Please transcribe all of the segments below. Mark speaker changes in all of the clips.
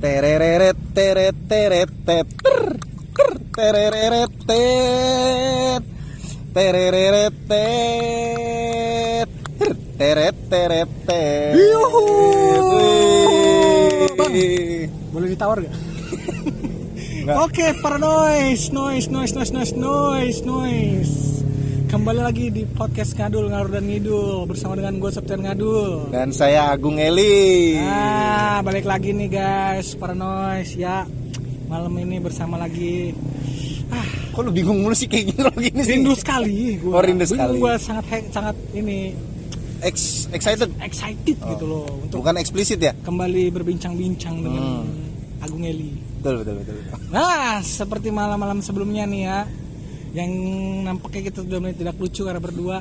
Speaker 1: Tereret teret teret tet ter, ter, tereret tet tereret tet ter, teret teret tet.
Speaker 2: Bang. Boleh ditawar gak? Oke, para noise, noise, noise, noise, noise, noise, noise. Kembali lagi di podcast Ngadul Ngarur dan Ngidul bersama dengan gue Septian Ngadul.
Speaker 1: Dan saya Agung Eli
Speaker 2: Nah, balik lagi nih guys, para noise ya. Malam ini bersama lagi ah,
Speaker 1: Kok lu bingung mulu sih kayak gini kalau gini sih
Speaker 2: rindu sekali gue.
Speaker 1: Oh, rindu sekali.
Speaker 2: Gue sangat he- sangat ini
Speaker 1: Ex- Excited
Speaker 2: excited gitu loh untuk
Speaker 1: Bukan eksplisit ya?
Speaker 2: kembali berbincang-bincang dengan
Speaker 1: Hmm.
Speaker 2: Agung Eli.
Speaker 1: Betul betul betul, betul.
Speaker 2: Nah, seperti malam-malam sebelumnya nih ya, yang nampaknya kita sudah mulai tidak lucu karena berdua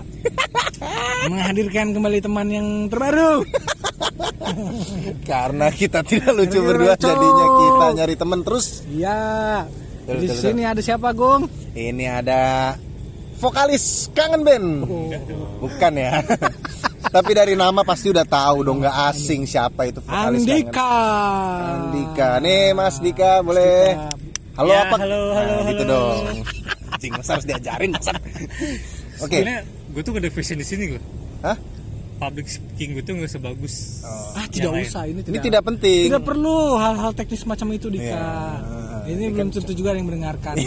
Speaker 2: menghadirkan kembali teman yang terbaru.
Speaker 1: Karena kita tidak lucu
Speaker 2: Karena
Speaker 1: berdua
Speaker 2: lucu.
Speaker 1: Jadinya kita nyari temen terus
Speaker 2: Iya.
Speaker 1: Betul,
Speaker 2: Di
Speaker 1: betul,
Speaker 2: sini ada siapa, Gong?
Speaker 1: Ini ada vokalis kangen band.
Speaker 2: Oh.
Speaker 1: Bukan ya. Tapi dari nama pasti udah tahu dong nggak asing siapa itu vokalis kangen.
Speaker 2: Andika.
Speaker 1: Andika. Nih Mas Dika boleh. Halo
Speaker 3: Ya,
Speaker 1: apa?
Speaker 3: halo, halo,
Speaker 1: Nah, gitu
Speaker 3: halo.
Speaker 1: dong. Anjing masa harus diajarin masa. Oke.
Speaker 3: Sebenarnya gue tuh gak ada fashion di sini gue.
Speaker 1: Hah?
Speaker 3: Public speaking gue tuh gak sebagus.
Speaker 2: Ah, tidak
Speaker 3: lain.
Speaker 2: usah ini tidak.
Speaker 1: Ini tidak penting.
Speaker 2: Tidak perlu hal-hal teknis macam itu, Dika.
Speaker 1: Iya.
Speaker 2: Ini belum tentu juga yang mendengarkan.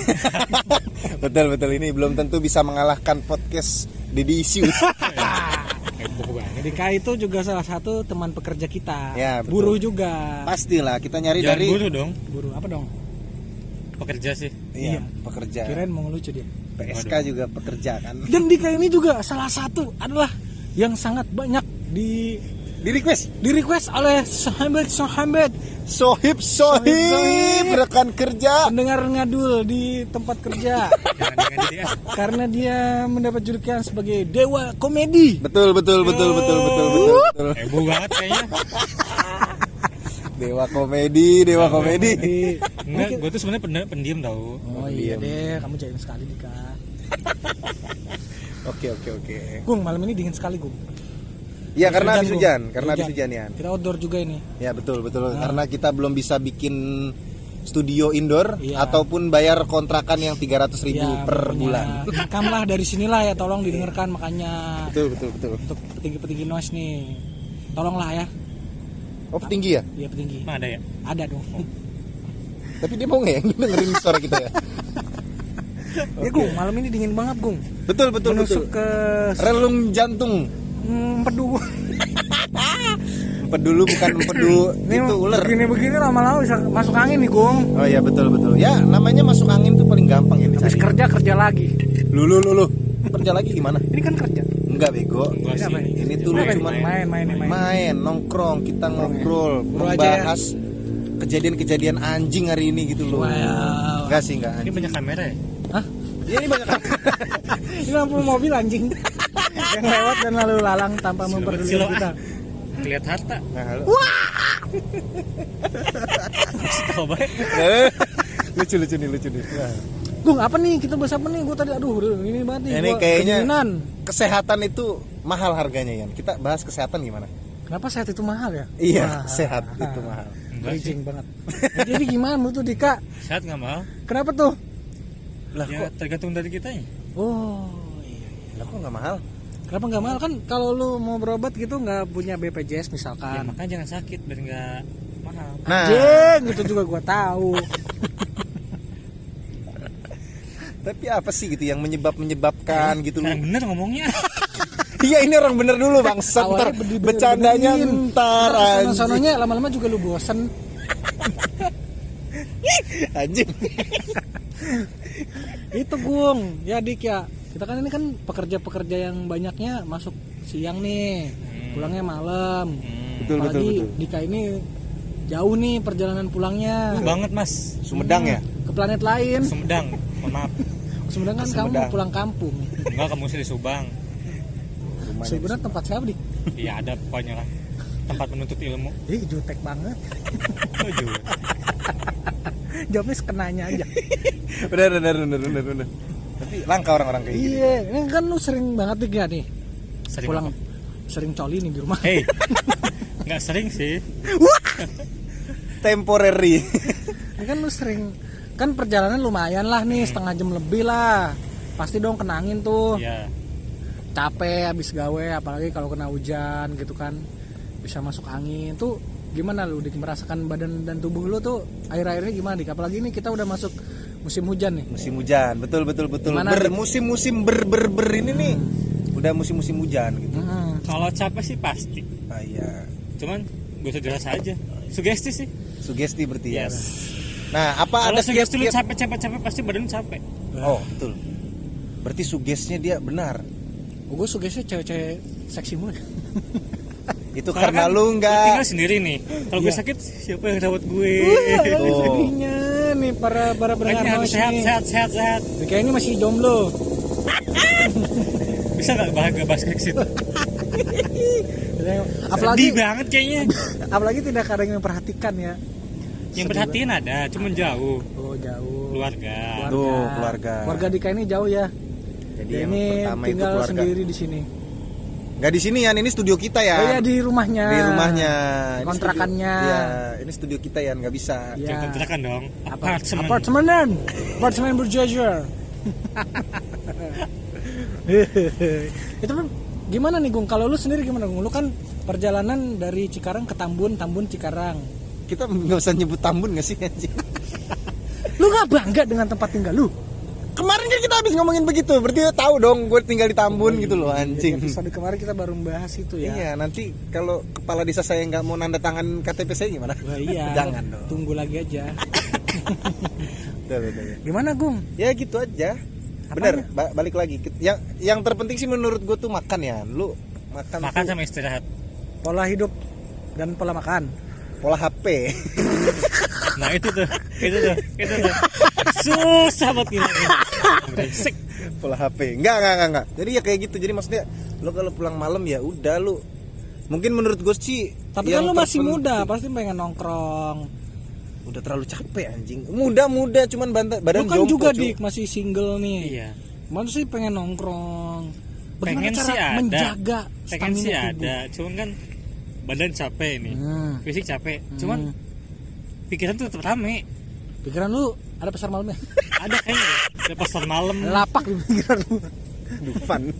Speaker 1: betul betul ini belum tentu bisa mengalahkan podcast.
Speaker 3: Heboh banget.
Speaker 2: Dika itu juga salah satu teman pekerja kita.
Speaker 1: Ya, betul.
Speaker 2: Buruh juga.
Speaker 1: Pastilah kita nyari
Speaker 3: Jangan
Speaker 1: dari
Speaker 3: guru dong,
Speaker 2: Buruh apa dong?
Speaker 3: Pekerja sih.
Speaker 1: iya, pekerja.
Speaker 2: Kirain mau ngelucu dia.
Speaker 1: PSK juga pekerja kan.
Speaker 2: Dan Dika ini juga salah satu adalah yang sangat banyak di
Speaker 1: Di request
Speaker 2: di request oleh sahabat-sahabat
Speaker 1: Sohib Sohib
Speaker 2: Sohib.
Speaker 1: rekan kerja.
Speaker 2: pendengar ngadul di tempat kerja
Speaker 3: ah.
Speaker 2: karena dia mendapat julukan sebagai dewa komedi.
Speaker 1: Betul betul betul betul betul betul betul.
Speaker 3: Heboh banget kayaknya.
Speaker 1: Dewa komedi, dewa komedi.
Speaker 3: Enggak, gue tuh sebenarnya pen- pendiam tau.
Speaker 2: Oh iya deh, kamu jahil sekali Dika.
Speaker 1: Oke oke oke.
Speaker 2: Gung, malam ini dingin sekali, Gung.
Speaker 1: Ya karena habis hujan, karena habis hujan ya.
Speaker 2: Kita outdoor juga ini.
Speaker 1: Ya betul betul karena kita belum bisa bikin studio indoor
Speaker 2: Iya.
Speaker 1: ataupun bayar kontrakan yang 300.000 ribu
Speaker 2: Ya,
Speaker 1: per
Speaker 2: makanya
Speaker 1: bulan.
Speaker 2: Rekamlah dari sinilah ya, tolong didengarkan makanya
Speaker 1: Betul betul betul.
Speaker 2: untuk petinggi-petinggi noise nih. Tolonglah ya.
Speaker 1: Oh petinggi ya?
Speaker 2: Iya petinggi.
Speaker 3: Emang ada ya?
Speaker 2: Ada dong.
Speaker 1: Tapi dia mau nggak ya dengerin suara kita ya?
Speaker 2: Ya Gung, malam ini dingin banget Gung.
Speaker 1: Betul betul
Speaker 2: Menusuk
Speaker 1: betul.
Speaker 2: ke
Speaker 1: Relung jantung.
Speaker 2: hmm, empedu.
Speaker 1: Pedulu bukan empedu itu ular.
Speaker 2: Begini-begini lama-lama bisa masuk angin nih Gung.
Speaker 1: Oh iya betul betul. Ya namanya masuk angin tuh paling gampang ya
Speaker 2: Habis
Speaker 1: dicari.
Speaker 2: kerja kerja lagi.
Speaker 1: Lulu lulu. Kerja lagi gimana?
Speaker 2: Ini kan kerja.
Speaker 1: Enggak bego.
Speaker 3: Enggak
Speaker 2: Ini apa ini?
Speaker 1: Tuh lu
Speaker 2: Main,
Speaker 1: cuma
Speaker 2: main, main, main, main.
Speaker 1: main nongkrong kita ngobrol
Speaker 2: Ngobrol ya.
Speaker 1: membahas kejadian-kejadian anjing hari ini gitu loh.
Speaker 2: Wow.
Speaker 1: Enggak sih enggak
Speaker 3: Ini banyak kamera ya?
Speaker 2: Hah?
Speaker 1: Ya, ini banyak
Speaker 2: Ini lampu mobil anjing yang lewat dan lalu lalang tanpa memperdulikan
Speaker 3: Silo,
Speaker 2: kita.
Speaker 3: Lihat harta.
Speaker 1: Nah, halo.
Speaker 3: Tahu baik.
Speaker 1: Eh, lucu lucu nih lucu nih. Nah,
Speaker 2: Gung, apa nih? Kita bahas apa nih? Gue tadi aduh, ini banget nih.
Speaker 1: Ini
Speaker 2: gua
Speaker 1: kayaknya
Speaker 2: kedinginan.
Speaker 1: kesehatan itu mahal harganya ya. Kita bahas kesehatan gimana?
Speaker 2: Kenapa sehat itu mahal ya?
Speaker 1: Iya,
Speaker 2: Wah.
Speaker 1: sehat itu mahal.
Speaker 2: Bridging banget. Nah, Jadi gimana menurut tuh Dika?
Speaker 3: Sehat nggak mahal?
Speaker 2: Kenapa tuh?
Speaker 1: Lah
Speaker 3: Ya
Speaker 1: kok
Speaker 3: tergantung dari kitanya.
Speaker 2: Oh, iya.
Speaker 1: lah kok nggak mahal?
Speaker 2: Kenapa nggak mahal kan? Kalau lu mau berobat gitu nggak punya BPJS
Speaker 3: Ya
Speaker 2: misalkan.
Speaker 3: makanya jangan sakit biar nggak mahal.
Speaker 1: Nah,
Speaker 2: Anjing, itu juga gua tahu.
Speaker 1: tapi apa sih gitu yang menyebab menyebabkan gitu
Speaker 3: Yang
Speaker 1: loh?
Speaker 3: bener ngomongnya.
Speaker 1: Iya ini orang bener dulu bang. Ntar
Speaker 2: Awalnya bener-bener
Speaker 1: bercandanya ntar
Speaker 2: sono-sononya lama-lama juga lu bosen.
Speaker 1: Anjing.
Speaker 2: Itu Gung, ya Dik ya. Kita kan ini kan pekerja-pekerja yang banyaknya masuk siang nih, pulangnya malam.
Speaker 3: Hmm.
Speaker 1: Betul, betul,
Speaker 2: Apalagi
Speaker 1: betul.
Speaker 2: Dika ini jauh nih perjalanan pulangnya
Speaker 3: Jauh banget mas.
Speaker 1: Sumedang ya?
Speaker 2: ke planet lain.
Speaker 3: Sumedang. Mohon maaf.
Speaker 2: Sebenarnya kan kamu
Speaker 1: Sumedang.
Speaker 2: pulang kampung.
Speaker 3: Enggak kamu sih di Subang.
Speaker 1: Rumahnya
Speaker 2: Sebenarnya tempat siapa Dik?
Speaker 3: Iya ada pokoknya lah. Tempat menuntut ilmu.
Speaker 2: Ih, jutek banget.
Speaker 3: Tujuh.
Speaker 2: Jawabnya sekenanya aja.
Speaker 1: bener bener bener bener bener. Tapi langka orang-orang kayak gini.
Speaker 2: iya, ini kan lu sering banget Dik ya nih.
Speaker 3: Sering
Speaker 2: pulang
Speaker 3: apa?
Speaker 2: sering coli nih di rumah.
Speaker 3: Hei. Nggak sering sih.
Speaker 1: temporary
Speaker 2: Ini kan lu sering kan perjalanan lumayan lah nih setengah jam lebih lah. Pasti dong kenangin tuh.
Speaker 3: Iya.
Speaker 2: Capek habis gawe apalagi kalau kena hujan gitu kan. Bisa masuk angin tuh gimana lu Dik merasakan badan dan tubuh lu tuh air-airnya gimana Dik? Apalagi ini kita udah masuk musim hujan nih.
Speaker 1: musim hujan betul betul betul
Speaker 2: Gimana,
Speaker 1: ber musim-musim ber ber ber ini nih udah musim-musim hujan gitu
Speaker 2: Hmm.
Speaker 3: Kalau capek sih pasti.
Speaker 1: ah, iya
Speaker 3: Cuman gak usah dirasa aja. Sugesti sih.
Speaker 1: sugesti berarti ya
Speaker 3: Yes.
Speaker 1: nah apa
Speaker 3: Kalau
Speaker 1: ada
Speaker 3: sugesti lu capek capek capek pasti badan capek.
Speaker 1: oh betul berarti sugesnya dia benar
Speaker 2: gue sugesti cewek-cewek seksi mulu.
Speaker 1: itu
Speaker 3: Soalnya
Speaker 1: karena
Speaker 3: kan
Speaker 1: lu
Speaker 3: Tinggal
Speaker 1: nggak
Speaker 3: sendiri nih. Kalau gue
Speaker 2: Iya.
Speaker 3: sakit siapa yang rawat gue?
Speaker 1: Oh.
Speaker 2: sedihnya nih para para noise
Speaker 3: sehat sehat sehat sehat.
Speaker 2: Kayak ini masih jomblo.
Speaker 3: Bisa nggak bahagia bahas kayak situ?
Speaker 2: apalagi
Speaker 3: Sedih banget kayaknya.
Speaker 2: apalagi tidak ada yang memperhatikan ya.
Speaker 3: Yang perhatiin ada, cuman jauh.
Speaker 2: Oh jauh.
Speaker 3: Keluarga.
Speaker 1: Tuh, keluarga.
Speaker 2: Keluarga Dika ini jauh ya.
Speaker 1: Jadi yang
Speaker 2: ini
Speaker 1: pertama itu
Speaker 2: tinggal
Speaker 1: keluarga
Speaker 2: sendiri di sini.
Speaker 1: nggak di sini ya ini studio kita ya
Speaker 2: Oh iya di rumahnya.
Speaker 1: di rumahnya Ini
Speaker 2: Kontrakannya.
Speaker 1: studio- Iya, ini studio kita ya nggak bisa.
Speaker 3: Jangan kontrakan dong.
Speaker 2: Apa?
Speaker 3: Apartemen.
Speaker 2: Apartemenan. Apartemen berjajar. Itu kan gimana nih Gung? Kalau lu sendiri gimana Gung? Lu kan perjalanan dari Cikarang ke Tambun, Tambun Cikarang.
Speaker 1: kita nggak usah nyebut Tambun nggak sih anjing
Speaker 2: Lu nggak bangga dengan tempat tinggal lu?
Speaker 1: Kemarin kan kita habis ngomongin begitu berarti lu tahu dong gue tinggal di Tambun gitu loh anjing
Speaker 2: Di episode kemarin kita baru membahas itu ya.
Speaker 1: Iya, nanti kalau kepala desa saya nggak mau nanda tangan KTP saya gimana?
Speaker 2: Wah, iya.
Speaker 1: Jangan dong.
Speaker 2: Tunggu lagi aja.
Speaker 1: Betul, betul, betul.
Speaker 2: Gimana Gung?
Speaker 1: Ya gitu aja. Bener, ba- balik lagi. Yang yang terpenting sih menurut gue tuh makan ya. Lu makan,
Speaker 3: Makan
Speaker 1: tuh
Speaker 3: sama istirahat.
Speaker 2: Pola hidup dan pola makan.
Speaker 1: pola HP.
Speaker 3: Nah itu tuh, itu tuh, itu tuh. Susah banget gini. Brengsek.
Speaker 1: pola HP. Enggak, enggak, enggak, enggak. Jadi ya kayak gitu. Jadi maksudnya lu kalau pulang malam ya udah lu mungkin menurut gue sih
Speaker 2: Tapi kan lu masih muda, pasti pengen nongkrong.
Speaker 1: Udah terlalu capek anjing. Muda muda cuman banta- badan
Speaker 2: Lu kan
Speaker 1: jompo,
Speaker 2: juga
Speaker 1: cu.
Speaker 2: dik masih single nih.
Speaker 3: Iya.
Speaker 2: Mana sih pengen nongkrong? Bagaimana
Speaker 3: Pengen
Speaker 2: cara
Speaker 3: sih ada.
Speaker 2: menjaga
Speaker 3: Pengen sih
Speaker 2: tubuh?
Speaker 3: ada, cuman kan badan capek nih.
Speaker 2: Hmm.
Speaker 3: Fisik capek. Cuman
Speaker 2: Hmm.
Speaker 3: pikiran tuh tetap rame.
Speaker 2: Pikiran lu ada pasar malamnya?
Speaker 3: Ada kayaknya. Ada pasar malam.
Speaker 2: Lapak di pikiran lu.
Speaker 1: Dufan.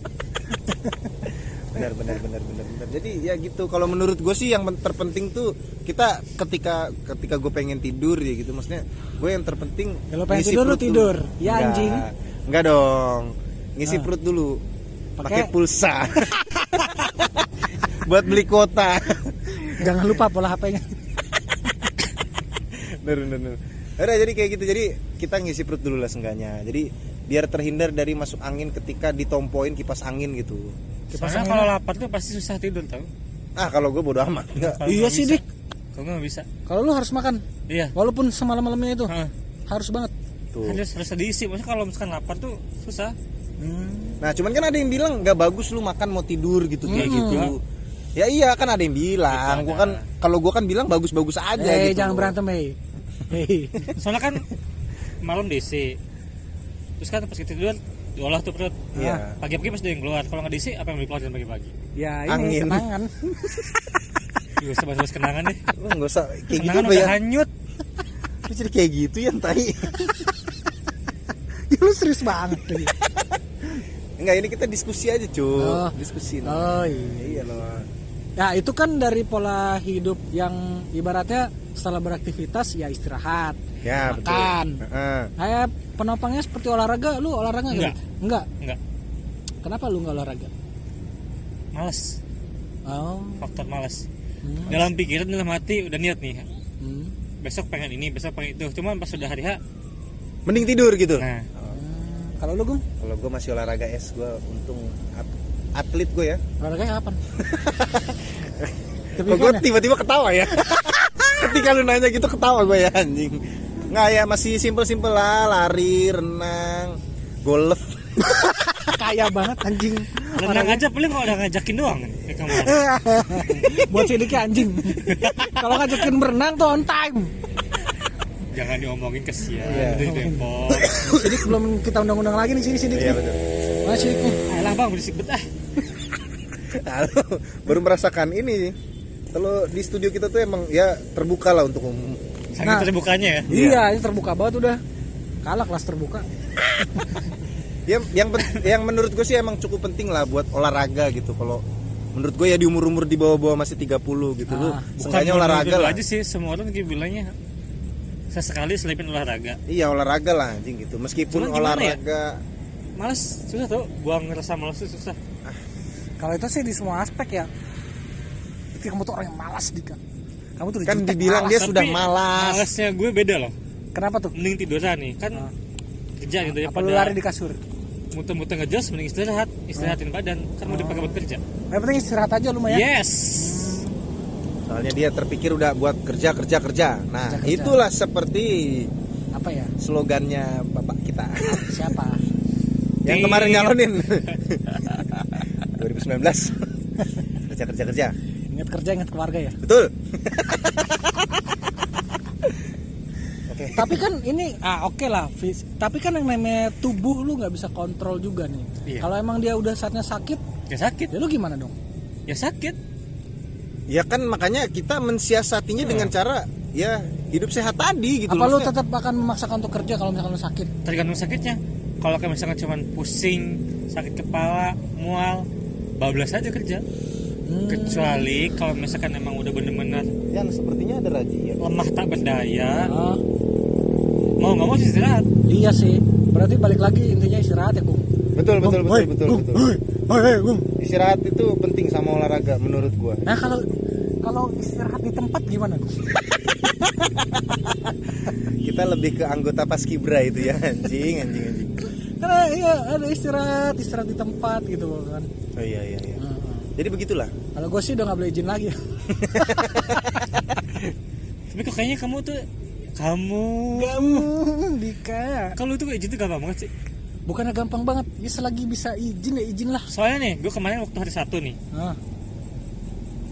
Speaker 1: benar benar benar benar benar. Jadi ya gitu. Kalau menurut gue sih yang terpenting tuh kita ketika ketika gue pengen tidur ya gitu. Maksudnya gue yang terpenting.
Speaker 2: Kalau pengen
Speaker 1: ngisi
Speaker 2: tidur, lu
Speaker 1: perut dulu.
Speaker 2: tidur. Ya,
Speaker 1: Enggak.
Speaker 2: anjing.
Speaker 1: Enggak dong. Ngisi
Speaker 2: Ah.
Speaker 1: perut dulu. Pakai
Speaker 2: Pakai-
Speaker 1: pulsa. Buat beli kuota.
Speaker 2: Jangan lupa pola HP-nya.
Speaker 1: bener bener bener. Udah jadi kayak gitu. Jadi kita ngisi perut dulu lah seenggaknya. Jadi biar terhindar dari masuk angin ketika ditompoin kipas angin gitu.
Speaker 3: Soalnya kalau lapar tuh pasti susah tidur tau.
Speaker 1: Ah kalau gue bodo amat. Enggak.
Speaker 2: Iya sih. Dik.
Speaker 3: Kalau nggak bisa.
Speaker 2: Kalau lu harus makan,
Speaker 3: Iya.
Speaker 2: walaupun semalam-malamnya itu
Speaker 3: Hah.
Speaker 2: harus banget.
Speaker 1: Tuh.
Speaker 3: Harus harus diisi. Maksudnya kalau misalkan lapar tuh susah.
Speaker 2: Hmm.
Speaker 1: Nah, cuman kan ada yang bilang nggak bagus lu makan mau tidur gitu kayak
Speaker 2: Hmm.
Speaker 1: gitu. Ya iya kan ada yang bilang.
Speaker 3: Gitu
Speaker 1: Gua kan kalau gua kan bilang bagus-bagus aja
Speaker 2: Eh,
Speaker 1: gitu.
Speaker 2: jangan berantem, hei. Hei.
Speaker 3: Soalnya kan malam DC. Terus kan pas kita tidur diolah tuh perut.
Speaker 1: Iya.
Speaker 3: Pagi-pagi pasti ada yang keluar. Kalau nggak DC apa yang dikeluarin pagi-pagi?
Speaker 2: Ya, ini
Speaker 1: Angin.
Speaker 2: kenangan.
Speaker 3: Gak usah bahas-bahas kenangan deh.
Speaker 1: Lu nggak usah kayak gitu
Speaker 3: Kenangan
Speaker 1: apa
Speaker 3: udah
Speaker 1: ya.
Speaker 3: hanyut.
Speaker 1: Lu jadi kayak gitu ya tai.
Speaker 2: Ya, lu serius banget. tadi.
Speaker 1: Enggak, ini kita diskusi aja, cuy.
Speaker 2: Oh.
Speaker 1: Diskusi.
Speaker 2: Oh iya.
Speaker 1: Iya loh.
Speaker 2: Ya itu kan dari pola hidup yang ibaratnya setelah beraktivitas ya istirahat,
Speaker 1: Ya,
Speaker 2: makan.
Speaker 1: betul. Heeh.
Speaker 2: Kayak penopangnya seperti olahraga, lu olahraga nggak?
Speaker 3: Enggak.
Speaker 2: Enggak.
Speaker 3: Enggak.
Speaker 2: Kenapa lu nggak olahraga?
Speaker 3: Males.
Speaker 2: Oh.
Speaker 3: Faktor males.
Speaker 2: Hmm.
Speaker 3: Dalam pikiran dalam hati udah niat nih.
Speaker 2: Hmm.
Speaker 3: Besok pengen ini, besok pengen itu. Cuman pas sudah hari H,
Speaker 1: Mending tidur gitu.
Speaker 3: nah.
Speaker 2: Kalau lu Gung,
Speaker 1: Kalau gua masih olahraga es, gua untung atlet gue ya.
Speaker 2: olahraganya kapan?
Speaker 1: Kok gue tiba-tiba ketawa ya Ketika lu nanya gitu ketawa gue ya anjing Nggak ya masih simpel-simpel lah Lari, renang, golf
Speaker 2: kaya banget anjing.
Speaker 3: renang aja paling kalau udah ngajakin doang kayak kemarin.
Speaker 2: Buat sidiknya anjing. Kalau ngajakin berenang tuh on time.
Speaker 3: Jangan diomongin kesian
Speaker 1: Iya.
Speaker 3: dari Depok.
Speaker 2: Sidik belum kita undang-undang lagi nih sini sidik.
Speaker 1: Iya
Speaker 2: nih.
Speaker 1: betul
Speaker 2: Mana sidiknya?
Speaker 3: Alah bang berisik bet ah.
Speaker 1: Baru merasakan ini Kalau di studio kita tuh emang ya terbuka lah untuk umum
Speaker 3: Saking
Speaker 2: Nah.
Speaker 3: terbukanya ya.
Speaker 2: Iya, ini terbuka banget udah. Kalah kelas terbuka.
Speaker 1: Ya, yang yang menurut gue sih emang cukup penting lah buat olahraga gitu. Kalau menurut gue ya di umur-umur di bawah-bawah masih 30 gitu lu.
Speaker 2: Ah,
Speaker 1: Seenggaknya
Speaker 3: menurut
Speaker 1: olahraga lah.
Speaker 3: aja sih semua orang juga bilangnya sesekali selipin olahraga.
Speaker 1: Iya olahraga lah anjing gitu. Meskipun
Speaker 3: ya?
Speaker 1: olahraga
Speaker 3: Males susah tuh. Gua ngerasa males tuh susah.
Speaker 2: Kalau itu sih di semua aspek ya. Berarti kamu tuh orang yang malas Dika. Kamu tuh
Speaker 1: kan dibilang
Speaker 2: malas.
Speaker 1: dia
Speaker 3: Tapi
Speaker 1: sudah malas.
Speaker 3: Malasnya gue beda loh.
Speaker 2: Kenapa tuh?
Speaker 3: Mending tiduran nih kan
Speaker 2: Ah.
Speaker 3: kerja gitu ya
Speaker 2: Apa lari di kasur?
Speaker 3: muter-muter ngejas mending istirahat istirahatin badan kan mau dipakai buat kerja
Speaker 2: Yang penting istirahat aja lu mah ya.
Speaker 3: yes
Speaker 1: Soalnya dia terpikir udah buat kerja kerja kerja. Nah,
Speaker 2: Kerja, kerja.
Speaker 1: itulah seperti
Speaker 2: Apa ya?
Speaker 1: slogannya bapak kita
Speaker 2: Siapa?
Speaker 1: yang kemarin nyalonin 2019 kerja kerja kerja
Speaker 2: Ingat kerja, ingat keluarga ya.
Speaker 1: betul oke
Speaker 2: Tapi kan ini ah oke lah, fis- tapi kan yang namanya tubuh lu nggak bisa kontrol juga nih.
Speaker 3: Iya.
Speaker 2: Kalau emang dia udah saatnya sakit,
Speaker 3: ya sakit
Speaker 2: ya lu gimana dong?
Speaker 3: ya sakit
Speaker 1: ya kan makanya kita mensiasatinya dengan cara ya hidup sehat tadi gitu
Speaker 2: Apa lu tetap akan memaksakan untuk kerja kalau misalkan lu sakit?
Speaker 3: tergantung sakitnya kalau kayak misalkan cuman pusing sakit kepala mual bablas aja kerja.
Speaker 2: Hmm.
Speaker 3: kecuali kalau misalkan emang udah bener-bener
Speaker 1: yang sepertinya ada razia.
Speaker 3: lemah tak berdaya.
Speaker 2: Ah,
Speaker 3: mau nggak mau sih istirahat.
Speaker 2: Iya sih. Berarti balik lagi intinya istirahat ya, Gung.
Speaker 1: betul betul betul betul betul istirahat itu penting sama olahraga menurut gua.
Speaker 2: Nah, kalau kalau istirahat di tempat gimana,
Speaker 1: kita lebih ke anggota paskibra itu ya anjing anjing anjing
Speaker 2: Karena iya ada istirahat, istirahat di tempat gitu kan.
Speaker 1: oh iya iya iya
Speaker 2: Heeh.
Speaker 1: jadi begitulah
Speaker 2: Kalau gue sih udah nggak boleh izin lagi.
Speaker 3: tapi kok kayaknya kamu tuh kamu
Speaker 2: Kamu, Dika.
Speaker 3: kalau itu kayak gitu gampang banget sih
Speaker 2: Bukannya gampang banget, ya selagi bisa izin ya izin lah.
Speaker 3: soalnya nih gue kemarin waktu hari Sabtu nih
Speaker 2: Ah,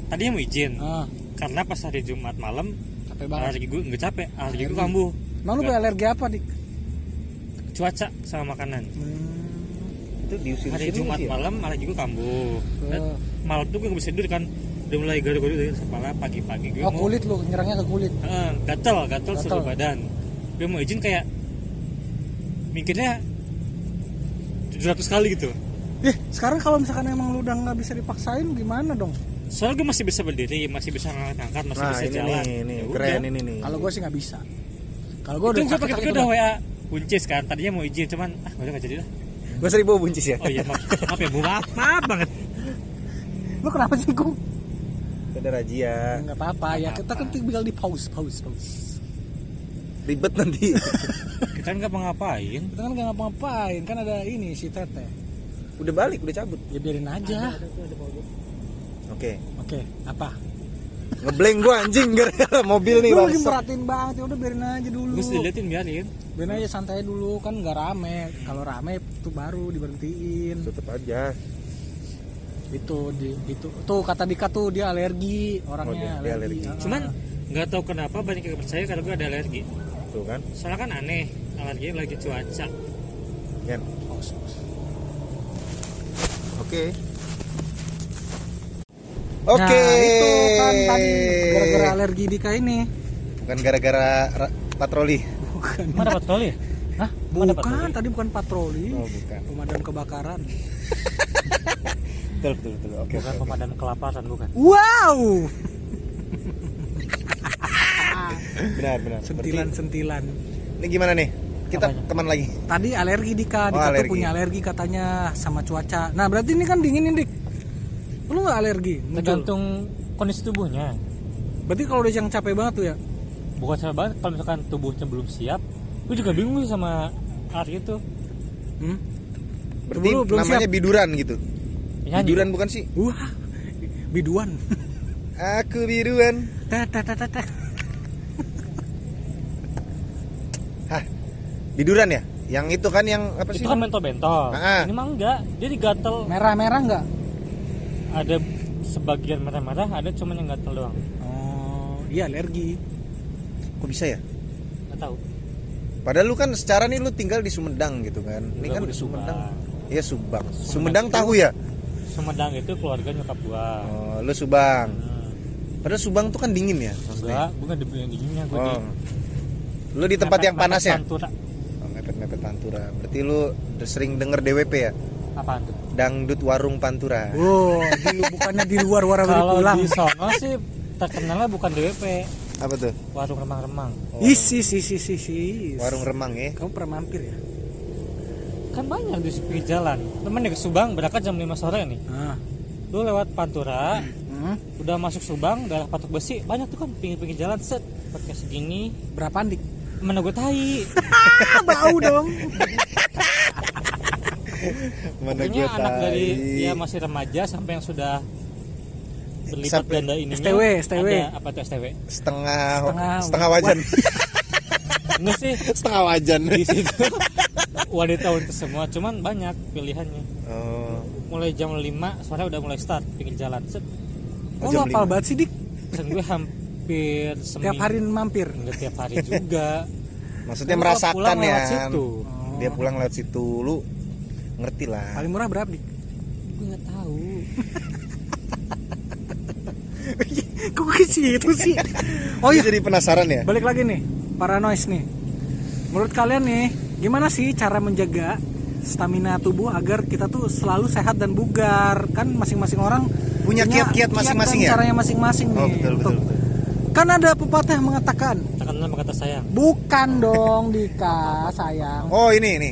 Speaker 3: tadinya mau izin
Speaker 2: ah,
Speaker 3: karena pas hari Jumat malam
Speaker 2: capek banget.
Speaker 3: alergi gue nggak capek alergi gue kambuh
Speaker 2: Emang lu alergi apa, Dik?
Speaker 3: Cuaca sama makanan
Speaker 2: Hmm,
Speaker 1: itu diusir
Speaker 3: hari Jumat malam alergi gue kambuh
Speaker 2: Oh.
Speaker 3: malam tuh gue nggak bisa tidur kan udah mulai garu-garu dari kepala pagi-pagi gue
Speaker 2: oh
Speaker 3: mau
Speaker 2: kulit lu, nyerangnya ke kulit.
Speaker 3: Eh, gatel gatel
Speaker 2: Gatel.
Speaker 3: seluruh badan gue mau izin kayak mikirnya 700 kali gitu
Speaker 2: Eh, sekarang kalau misalkan emang lu udah nggak bisa dipaksain gimana dong?
Speaker 3: soalnya gue masih bisa berdiri masih bisa ngangkat-ngangkat masih
Speaker 1: nah
Speaker 3: bisa
Speaker 1: ini
Speaker 3: jalan
Speaker 1: nih, nih
Speaker 3: Ya
Speaker 1: keren
Speaker 3: udah.
Speaker 1: ini nih
Speaker 2: Kalau gue sih nggak bisa. Kalau gue udah
Speaker 3: gue pakai
Speaker 2: sakit-sakit
Speaker 3: udah
Speaker 2: udah.
Speaker 3: WA buncis kan tadinya mau izin cuman ah udah gak jadi lah
Speaker 1: gua sering bawa buncis ya
Speaker 3: oh iya maaf, maaf ya bu maaf maaf banget
Speaker 2: Lu kenapa sih, Gung?
Speaker 1: ada razia
Speaker 2: Nggak apa-apa, ya kita kan tinggal di pause, pause, pause.
Speaker 1: ribet nanti
Speaker 3: kita nggak mau ngapain
Speaker 2: Kita kan nggak ngapa-ngapain, kan ada ini si Tete.
Speaker 1: udah balik udah cabut
Speaker 2: Ya biarin aja.
Speaker 1: oke
Speaker 2: Oke, apa?
Speaker 1: Ngeblank gua anjing gara-gara mobil nih
Speaker 2: Lu lagi merhatiin banget ya udah biarin aja dulu.
Speaker 3: gue diliatin biarin
Speaker 2: Biarin aja santai dulu kan nggak rame. Kalau rame tuh baru diberhentiin.
Speaker 1: tetep aja
Speaker 2: Itu di itu tuh kata Dika tuh dia alergi orangnya
Speaker 1: Oh, dia- dia alergi.
Speaker 2: Ah.
Speaker 3: cuman nggak tahu kenapa banyak yang percaya kalau gue ada alergi
Speaker 1: tuh kan
Speaker 3: soalnya kan aneh alergi lagi cuaca
Speaker 1: Ken
Speaker 2: Pause, pause.
Speaker 1: Oke oke
Speaker 2: Nah, itu kan tadi gara-gara alergi Dika ini.
Speaker 1: bukan gara-gara ra- patroli
Speaker 2: Bukan.
Speaker 3: mana ya
Speaker 2: Hah?
Speaker 3: Mana
Speaker 2: Bukan,
Speaker 3: patroli?
Speaker 2: tadi bukan patroli.
Speaker 1: oh bukan
Speaker 2: Pemadam kebakaran.
Speaker 1: betul betul betul oke
Speaker 3: bukan pemadam kelaparan bukan
Speaker 2: Wow!
Speaker 1: benar benar
Speaker 2: Sentilan-sentilan.
Speaker 1: ini gimana nih kita
Speaker 3: Apanya?
Speaker 1: teman lagi
Speaker 2: Tadi alergi Dika,
Speaker 1: Oh,
Speaker 2: Dika tuh
Speaker 1: alergi.
Speaker 2: punya alergi katanya sama cuaca. Nah, berarti ini kan dingin nih, Dik. Lu nggak alergi? Muncul.
Speaker 3: tergantung kondisi tubuhnya
Speaker 2: Berarti kalau udah yang capek banget tuh ya.
Speaker 3: bukan sama banget kalau misalkan tubuhnya belum siap gue juga bingung sih sama alergi itu
Speaker 2: Hmm?
Speaker 1: berarti
Speaker 2: Tubuh lu belum
Speaker 1: namanya
Speaker 2: siap.
Speaker 1: biduran gitu
Speaker 3: Ya,
Speaker 1: biduran bukan sih
Speaker 2: Wah. Biduan.
Speaker 1: aku biduan
Speaker 2: tah, tah, tah, tah.
Speaker 1: hah biduran ya yang itu kan yang apa sih
Speaker 3: itu kan bentol-bentol
Speaker 1: Ah.
Speaker 3: ini mah enggak jadi gatel
Speaker 2: Merah-merah nggak?
Speaker 3: Ada sebagian merah-merah ada cuman yang gatel doang
Speaker 2: Oh, iya alergi.
Speaker 1: kok bisa ya
Speaker 3: nggak tahu
Speaker 1: Padahal lu kan secara nih lu tinggal di Sumedang gitu kan. Ini kan
Speaker 3: gua di
Speaker 1: Sumedang. Iya Subang. Sumedang
Speaker 3: Sumedang itu-
Speaker 1: tahu ya?
Speaker 3: Sumedang itu keluarga nyokap gua
Speaker 1: Oh, lu Subang.
Speaker 3: Hmm.
Speaker 1: Padahal Subang tuh kan dingin ya.
Speaker 3: enggak bukan di yang dinginnya gue
Speaker 1: Oh. Lu di tempat yang panas ya?
Speaker 3: Pantura.
Speaker 1: Oh, mepet-mepet Pantura. Berarti lu udah sering denger DWP ya?
Speaker 3: apaan tuh
Speaker 1: Dangdut Warung Pantura.
Speaker 2: Oh, di, bukannya di luar warawiri
Speaker 3: kalau
Speaker 2: pulang.
Speaker 3: di sono sih terkenalnya bukan DWP
Speaker 1: Apa tuh?
Speaker 3: warung remang-remang
Speaker 2: Isi, isi, isi, isi.
Speaker 1: Warung remang ya.
Speaker 2: Kamu pernah mampir ya?
Speaker 3: kan banyak di pinggir jalan temen di Subang berangkat jam 5 sore nih
Speaker 2: Ah.
Speaker 3: lu lewat Pantura
Speaker 2: Hmm.
Speaker 3: udah masuk Subang daerah patok besi banyak tuh kan pinggir-pinggir jalan set pakai segini
Speaker 2: Berapa dik?
Speaker 3: mana gue tai
Speaker 2: Ah, bau dong.
Speaker 1: Mana
Speaker 3: anak dari ya masih remaja sampai yang sudah berlipat
Speaker 1: Sampai
Speaker 3: ganda ini
Speaker 2: STW, STW.
Speaker 3: ada apa tuh STW
Speaker 1: setengah
Speaker 2: Setengah-
Speaker 1: setengah, wajan.
Speaker 3: enggak sih
Speaker 1: setengah wajan.
Speaker 3: di situ wanita-wanita semua cuman banyak pilihannya
Speaker 1: Oh.
Speaker 3: mulai jam 5 sore udah mulai start pinggir jalan set
Speaker 2: Oh, lu apal banget sih dik.
Speaker 3: dan gue hampir seminggu
Speaker 2: Tiap hari mampir.
Speaker 3: enggak tiap hari juga
Speaker 1: Maksudnya
Speaker 3: Gua
Speaker 1: merasakan
Speaker 3: pulang
Speaker 1: ya.
Speaker 3: lewat situ.
Speaker 1: Dia pulang lewat situ, lu ngerti lah.
Speaker 2: Paling murah berapa dik?
Speaker 3: gue nggak tahu
Speaker 2: Kok ke situ sih? Oh iya,
Speaker 1: jadi penasaran ya.
Speaker 2: balik lagi nih, para noise nih. Menurut kalian nih, gimana sih cara menjaga stamina tubuh agar kita tuh selalu sehat dan bugar? Kan masing-masing orang
Speaker 1: Punya kiat-kiat masing-masing ya?
Speaker 2: Caranya masing-masing nih.
Speaker 1: Oh, betul, betul,
Speaker 2: Tuh.
Speaker 1: betul.
Speaker 2: Kan ada pepatah yang mengatakan,
Speaker 3: kata sayang
Speaker 2: bukan dong Dika, sayang.
Speaker 1: Oh, ini ini.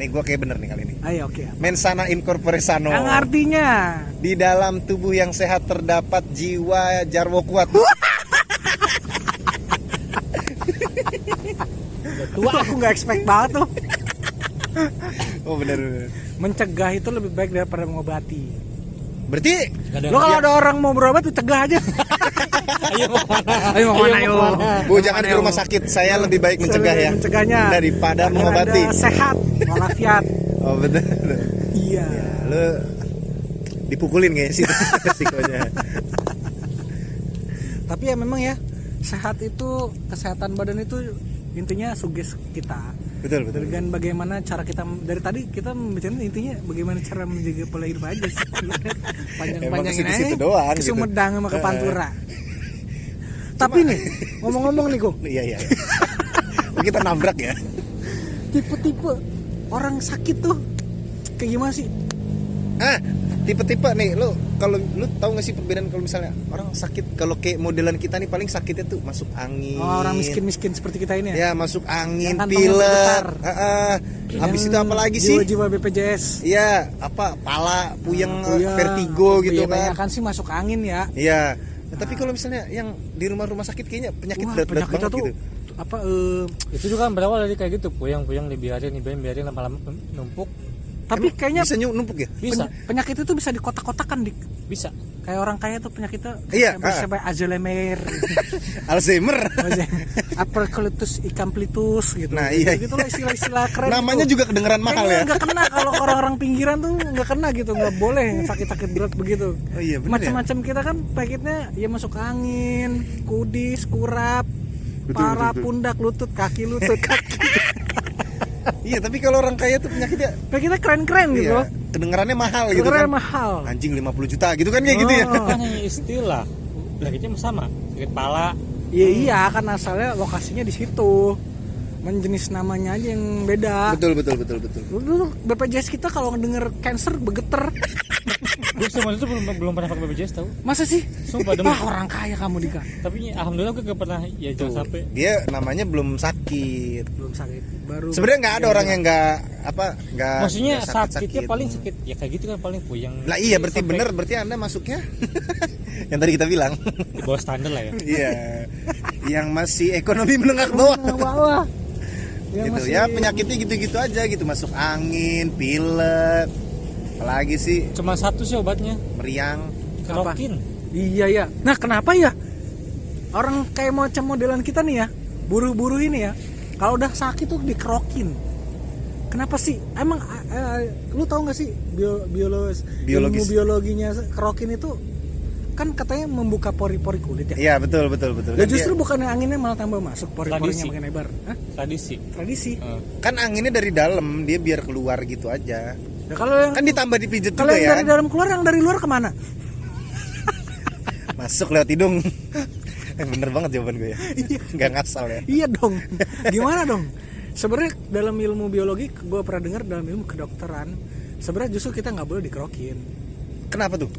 Speaker 1: Nih gua kayak bener nih kali ini.
Speaker 2: Ayo oke.
Speaker 1: Mensana incorpore sano.
Speaker 2: Yang artinya
Speaker 1: Di dalam tubuh yang sehat terdapat jiwa jarwo kuat.
Speaker 2: tua aku nggak expect banget tuh.
Speaker 1: Oh, bener bener.
Speaker 2: Mencegah itu lebih baik daripada mengobati.
Speaker 1: Berarti
Speaker 2: Lo kalau ada orang mau berobat tuh cegah aja.
Speaker 3: ayo mau mana
Speaker 2: Ayo mau mana
Speaker 3: Ayo?
Speaker 1: Bu jangan ke rumah sakit. Saya lebih baik mencegah ya.
Speaker 2: Mencegahnya
Speaker 1: daripada mengobati.
Speaker 2: Anda sehat, walafiat.
Speaker 1: Oh, bener.
Speaker 2: iya.
Speaker 1: Lu dipukulin kayaknya sih resikonya.
Speaker 2: Tapi ya memang ya sehat itu kesehatan badan itu intinya suges kita.
Speaker 1: Betul, betul.
Speaker 2: Dan bagaimana cara kita dari tadi kita membicarakan intinya bagaimana cara menjaga pola hidup aja sih. Panjang-panjangin
Speaker 1: Emang ke situ doang
Speaker 2: ke
Speaker 1: gitu.
Speaker 2: Sumedang sama ke. Pantura. Tapi nih ngomong-ngomong nih Gong,
Speaker 1: Iya, iya. Kita nabrak ya.
Speaker 2: tipe-tipe orang sakit tuh kayak gimana sih?
Speaker 1: Ah, tipe-tipe nih lu kalau lu tahu gak sih perbedaan kalau misalnya orang sakit kalau kayak modelan kita nih paling sakitnya tuh masuk angin.
Speaker 2: Oh, orang miskin-miskin seperti kita ini ya.
Speaker 1: Ya, masuk angin, pilek. Heeh. Habis itu apa lagi sih?
Speaker 2: Jiwa-jiwa BPJS.
Speaker 1: Iya, apa pala puyeng,
Speaker 2: Puyeng.
Speaker 1: vertigo gitu
Speaker 2: Iya,
Speaker 1: kan.
Speaker 2: kan sih masuk angin ya.
Speaker 1: Iya. Nah, tapi kalau misalnya yang di rumah-rumah sakit kayaknya penyakit berat-berat banget
Speaker 2: tuh
Speaker 1: gitu.
Speaker 2: Apa eh,
Speaker 3: itu juga kan berawal dari kayak gitu puyang-puyang dibiarin dibiarin biarin lama-lama numpuk
Speaker 2: tapi kayaknya
Speaker 1: Bisa numpuk ya?
Speaker 3: bisa
Speaker 2: peny- penyakit itu bisa dikotak-kotakan dik.
Speaker 3: bisa
Speaker 2: Kayak orang kaya tuh penyakitnya
Speaker 1: Iya, ah.
Speaker 2: sampai Alzheimer,
Speaker 1: Alzheimer.
Speaker 2: Apercolitus icamplitus gitu.
Speaker 1: Nah, iya.
Speaker 2: Gitu lah istilah-istilah keren.
Speaker 1: Namanya
Speaker 2: tuh.
Speaker 1: juga kedengeran mahal
Speaker 2: Kayaknya
Speaker 1: ya.
Speaker 2: nggak kena kalau orang-orang pinggiran tuh nggak kena gitu, nggak boleh sakit-sakit berat begitu.
Speaker 1: Oh iya, ya?
Speaker 2: Macam-macam kita kan penyakitnya ya masuk angin, kudis, kurap,
Speaker 1: Betul,
Speaker 2: parah,
Speaker 1: betul, betul.
Speaker 2: pundak, lutut, kaki, lutut, kaki.
Speaker 1: Iya, tapi kalau orang kaya tuh penyakitnya
Speaker 2: Penyakitnya keren-keren gitu
Speaker 1: iya,
Speaker 2: loh.
Speaker 1: kedengarannya mahal gitu
Speaker 2: Keren
Speaker 1: kan.
Speaker 2: mahal.
Speaker 1: Anjing 50 juta gitu kan kayak gitu ya.
Speaker 2: Oh.
Speaker 3: kan hanya istilah penyakitnya sama sakit pala
Speaker 2: Iya iya kan asalnya lokasinya di situ. Menjenis namanya aja yang beda.
Speaker 1: Betul betul betul betul.
Speaker 2: Dulu BPJS kita kalau ngedenger cancer begeter.
Speaker 3: gue sama itu belum belum pernah pakai BPJS tau
Speaker 2: Masa sih?
Speaker 3: Sumpah, demi.
Speaker 2: Wah, orang kaya kamu Dika.
Speaker 3: tapi alhamdulillah gue gak pernah ya jangan sampai
Speaker 1: Dia namanya belum sakit.
Speaker 2: Belum sakit. Baru
Speaker 1: Sebenarnya nggak ada orang yang nggak apa nggak
Speaker 3: maksudnya
Speaker 1: nggak
Speaker 3: sakitnya paling sakit ya kayak gitu kan paling puyang
Speaker 1: Lah iya berarti
Speaker 3: Sampai
Speaker 1: bener berarti anda masuknya yang tadi kita bilang.
Speaker 3: di bawah standar lah ya
Speaker 1: Iya. yang masih ekonomi menengah ke bawah.
Speaker 2: Bawah. Yang
Speaker 1: gitu
Speaker 2: masih-
Speaker 1: ya penyakitnya gitu-gitu aja gitu masuk angin, pilek, apalagi sih
Speaker 3: cuma satu sih obatnya
Speaker 1: meriang.
Speaker 3: Kerokin
Speaker 2: Iya ya. Nah, kenapa ya? Orang kayak macam modelan kita nih ya, buru-buru ini ya. Kalau udah sakit tuh dikerokin. Kenapa sih? Emang eh, lu tahu nggak sih bio, biologis,
Speaker 1: Biologis.
Speaker 2: ilmu biologinya kerokin itu kan katanya membuka pori-pori kulit ya.
Speaker 1: Iya betul betul betul.
Speaker 2: Dan
Speaker 1: Kan,
Speaker 2: justru
Speaker 1: dia-
Speaker 2: bukannya anginnya malah tambah masuk pori-porinya makin lebar. Hah?
Speaker 3: tradisi
Speaker 2: Tradisi.
Speaker 3: Eh,
Speaker 1: kan anginnya dari dalam dia biar keluar gitu aja.
Speaker 2: Ya, kalau yang
Speaker 1: Kan ditambah dipijet
Speaker 2: kalau
Speaker 1: juga
Speaker 2: yang
Speaker 1: ya.
Speaker 2: dari dalam keluar yang dari luar ke mana?
Speaker 1: masuk lewat hidung Eh, bener banget jawaban gue ya nggak ngasal ya
Speaker 2: Iya dong. Gimana dong? Sebenarnya dalam ilmu biologi gue pernah dengar dalam ilmu kedokteran sebenarnya justru kita nggak boleh dikerokin.
Speaker 1: kenapa tuh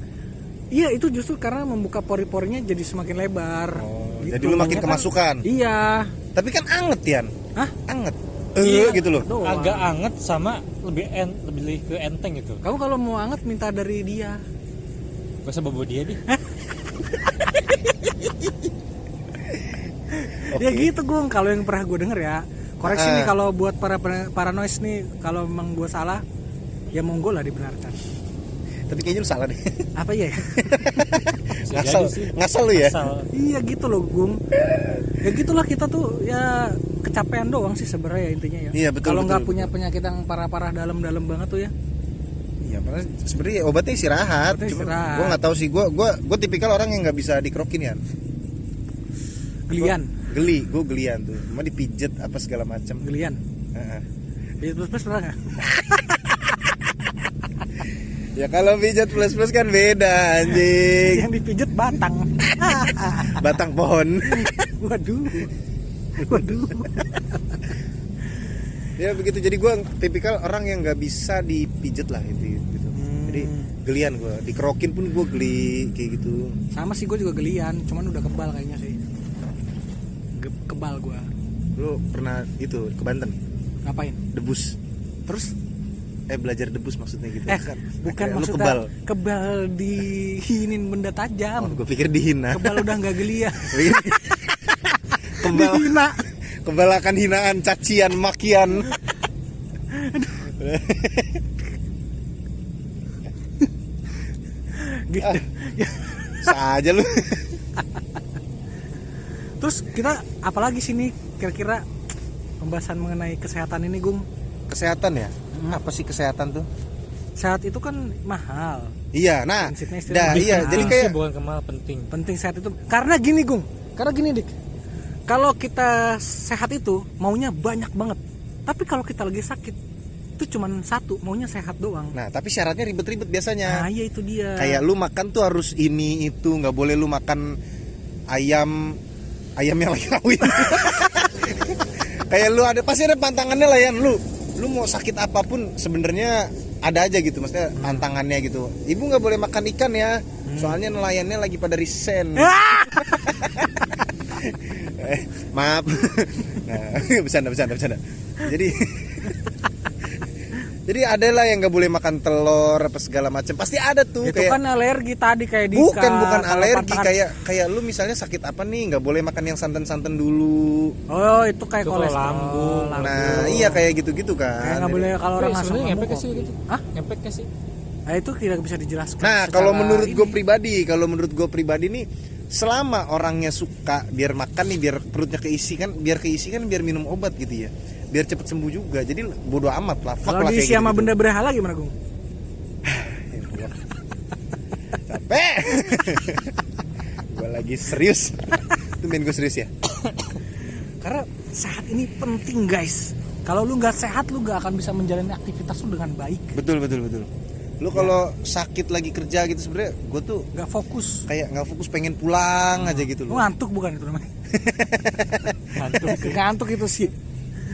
Speaker 2: Iya itu justru karena membuka pori-porinya jadi semakin lebar.
Speaker 1: Oh,
Speaker 2: Gitu.
Speaker 1: jadi lu makin
Speaker 2: Makanya
Speaker 1: kemasukan.
Speaker 2: Iya.
Speaker 1: tapi kan anget Yan
Speaker 2: Hah?
Speaker 1: anget
Speaker 3: Iya.
Speaker 1: eh gitu loh
Speaker 2: Doang.
Speaker 3: agak anget sama lebih en, lebih ke enteng gitu
Speaker 2: Kamu kalau mau anget minta dari dia.
Speaker 3: gak usah bawa dia deh
Speaker 2: Ya gitu gue kalau yang pernah gue denger ya. Koreksi
Speaker 1: Ah.
Speaker 2: nih kalau buat para para noise nih kalau memang gue salah ya monggo lah dibenarkan.
Speaker 1: Tapi kayaknya lu salah deh
Speaker 2: Apa ya?
Speaker 1: ngasal ngasal lu ya
Speaker 3: Asal
Speaker 2: iya gitu loh Gung. Ya gitulah kita tuh ya kecapean doang sih sebenarnya ya intinya ya.
Speaker 1: Iya, betul,
Speaker 2: Kalau nggak punya penyakit yang parah-parah dalam-dalam banget tuh ya.
Speaker 1: Iya, padahal sebenarnya obatnya istirahat.
Speaker 2: Obatnya
Speaker 1: Cuma
Speaker 2: istirahat.
Speaker 1: gue nggak tahu sih, gue gue gue tipikal orang yang nggak bisa dikerokin ya.
Speaker 2: Gelian,
Speaker 1: Geli, gue gelian tuh. Cuma dipijet apa segala macam.
Speaker 2: gelian.
Speaker 1: Heeh.
Speaker 2: Pijat plus plus pernah nggak?
Speaker 1: Ya kalau pijat plus plus kan beda anjing.
Speaker 2: Yang dipijet batang.
Speaker 1: Batang pohon.
Speaker 2: Waduh. Waduh.
Speaker 1: ya begitu. Jadi gue tipikal orang yang nggak bisa dipijet lah itu. Gitu. Jadi gelian gue. Dikerokin pun gue geli kayak gitu.
Speaker 2: Sama sih gue juga gelian, cuman udah kebal kayaknya sih. Ge- kebal gue.
Speaker 1: Lu pernah itu ke Banten
Speaker 2: Ngapain?
Speaker 1: debus?
Speaker 2: Terus
Speaker 1: Eh belajar debus maksudnya gitu.
Speaker 2: eh bukan
Speaker 1: Kayak lu
Speaker 2: maksudnya
Speaker 1: kebal.
Speaker 2: kebal dihinin benda tajam.
Speaker 1: Oh, gue pikir dihina.
Speaker 2: Kebal udah nggak gelian.
Speaker 1: kebal
Speaker 2: Dihina.
Speaker 1: kebal akan hinaan cacian makian
Speaker 2: Gitu.
Speaker 1: saja lu
Speaker 2: Terus kita apalagi sih nih kira-kira pembahasan mengenai kesehatan ini, Gung?
Speaker 1: kesehatan ya. Apa sih kesehatan tuh
Speaker 2: Sehat itu kan mahal.
Speaker 1: iya nah dah iya jadi kayak
Speaker 3: sih bukan kemal penting
Speaker 2: Penting sehat itu karena gini, Gung. Karena gini, Dik. Kalau kita sehat itu maunya banyak banget. Tapi kalau kita lagi sakit itu cuman satu, maunya sehat doang.
Speaker 1: nah tapi syaratnya ribet-ribet
Speaker 2: Nah,
Speaker 1: biasanya
Speaker 2: iya itu dia.
Speaker 1: kayak lu makan tuh harus ini itu nggak boleh lu makan ayam ayam yang lagi kawin kayak lu ada pasti ada pantangannya lah ya lu lu mau sakit apa pun sebenarnya ada aja gitu maksudnya pantangannya gitu. Ibu nggak boleh makan ikan ya soalnya nelayannya lagi pada risen
Speaker 2: Ah!
Speaker 1: Eh, maaf. Nah, bercanda bercanda bercanda. Jadi jadi ada lah yang nggak boleh makan telur apa segala macam pasti ada tuh
Speaker 2: itu
Speaker 1: kayak
Speaker 2: kan alergi tadi kayak di
Speaker 1: bukan bukan alergi kayak kayak lu misalnya sakit apa nih nggak boleh makan yang santan-santan dulu
Speaker 2: Oh, itu kayak
Speaker 3: Itu
Speaker 2: kolesterol.
Speaker 3: lambung.
Speaker 1: nah iya kayak gitu-gitu
Speaker 2: Kayak
Speaker 1: kan
Speaker 2: nggak boleh kalau orang lambung
Speaker 3: ngepek sih gitu
Speaker 2: Hah?
Speaker 3: ngepek sih
Speaker 2: Nah, itu tidak bisa dijelaskan.
Speaker 1: nah kalau menurut gue pribadi kalau menurut gue pribadi nih selama orangnya suka biar makan nih biar perutnya keisi kan biar keisi kan biar minum obat gitu ya biar cepet sembuh juga jadi bodo amat lah fuck
Speaker 2: kalau
Speaker 1: lah
Speaker 2: diisi sama
Speaker 1: gitu-gitu.
Speaker 2: benda berhala gimana, Gung?
Speaker 1: capek gue lagi serius itu main gue serius ya
Speaker 2: Karena sehat ini penting, guys. Kalau lu nggak sehat, lu nggak akan bisa menjalani aktivitas lu dengan baik.
Speaker 1: betul betul betul lu kalau sakit lagi kerja gitu sebenarnya gue tuh
Speaker 2: Nggak fokus.
Speaker 1: kayak nggak fokus pengen pulang aja gitu
Speaker 2: Lu
Speaker 1: loh
Speaker 2: ngantuk bukan itu namanya?
Speaker 3: ngantuk
Speaker 2: ngantuk itu sih.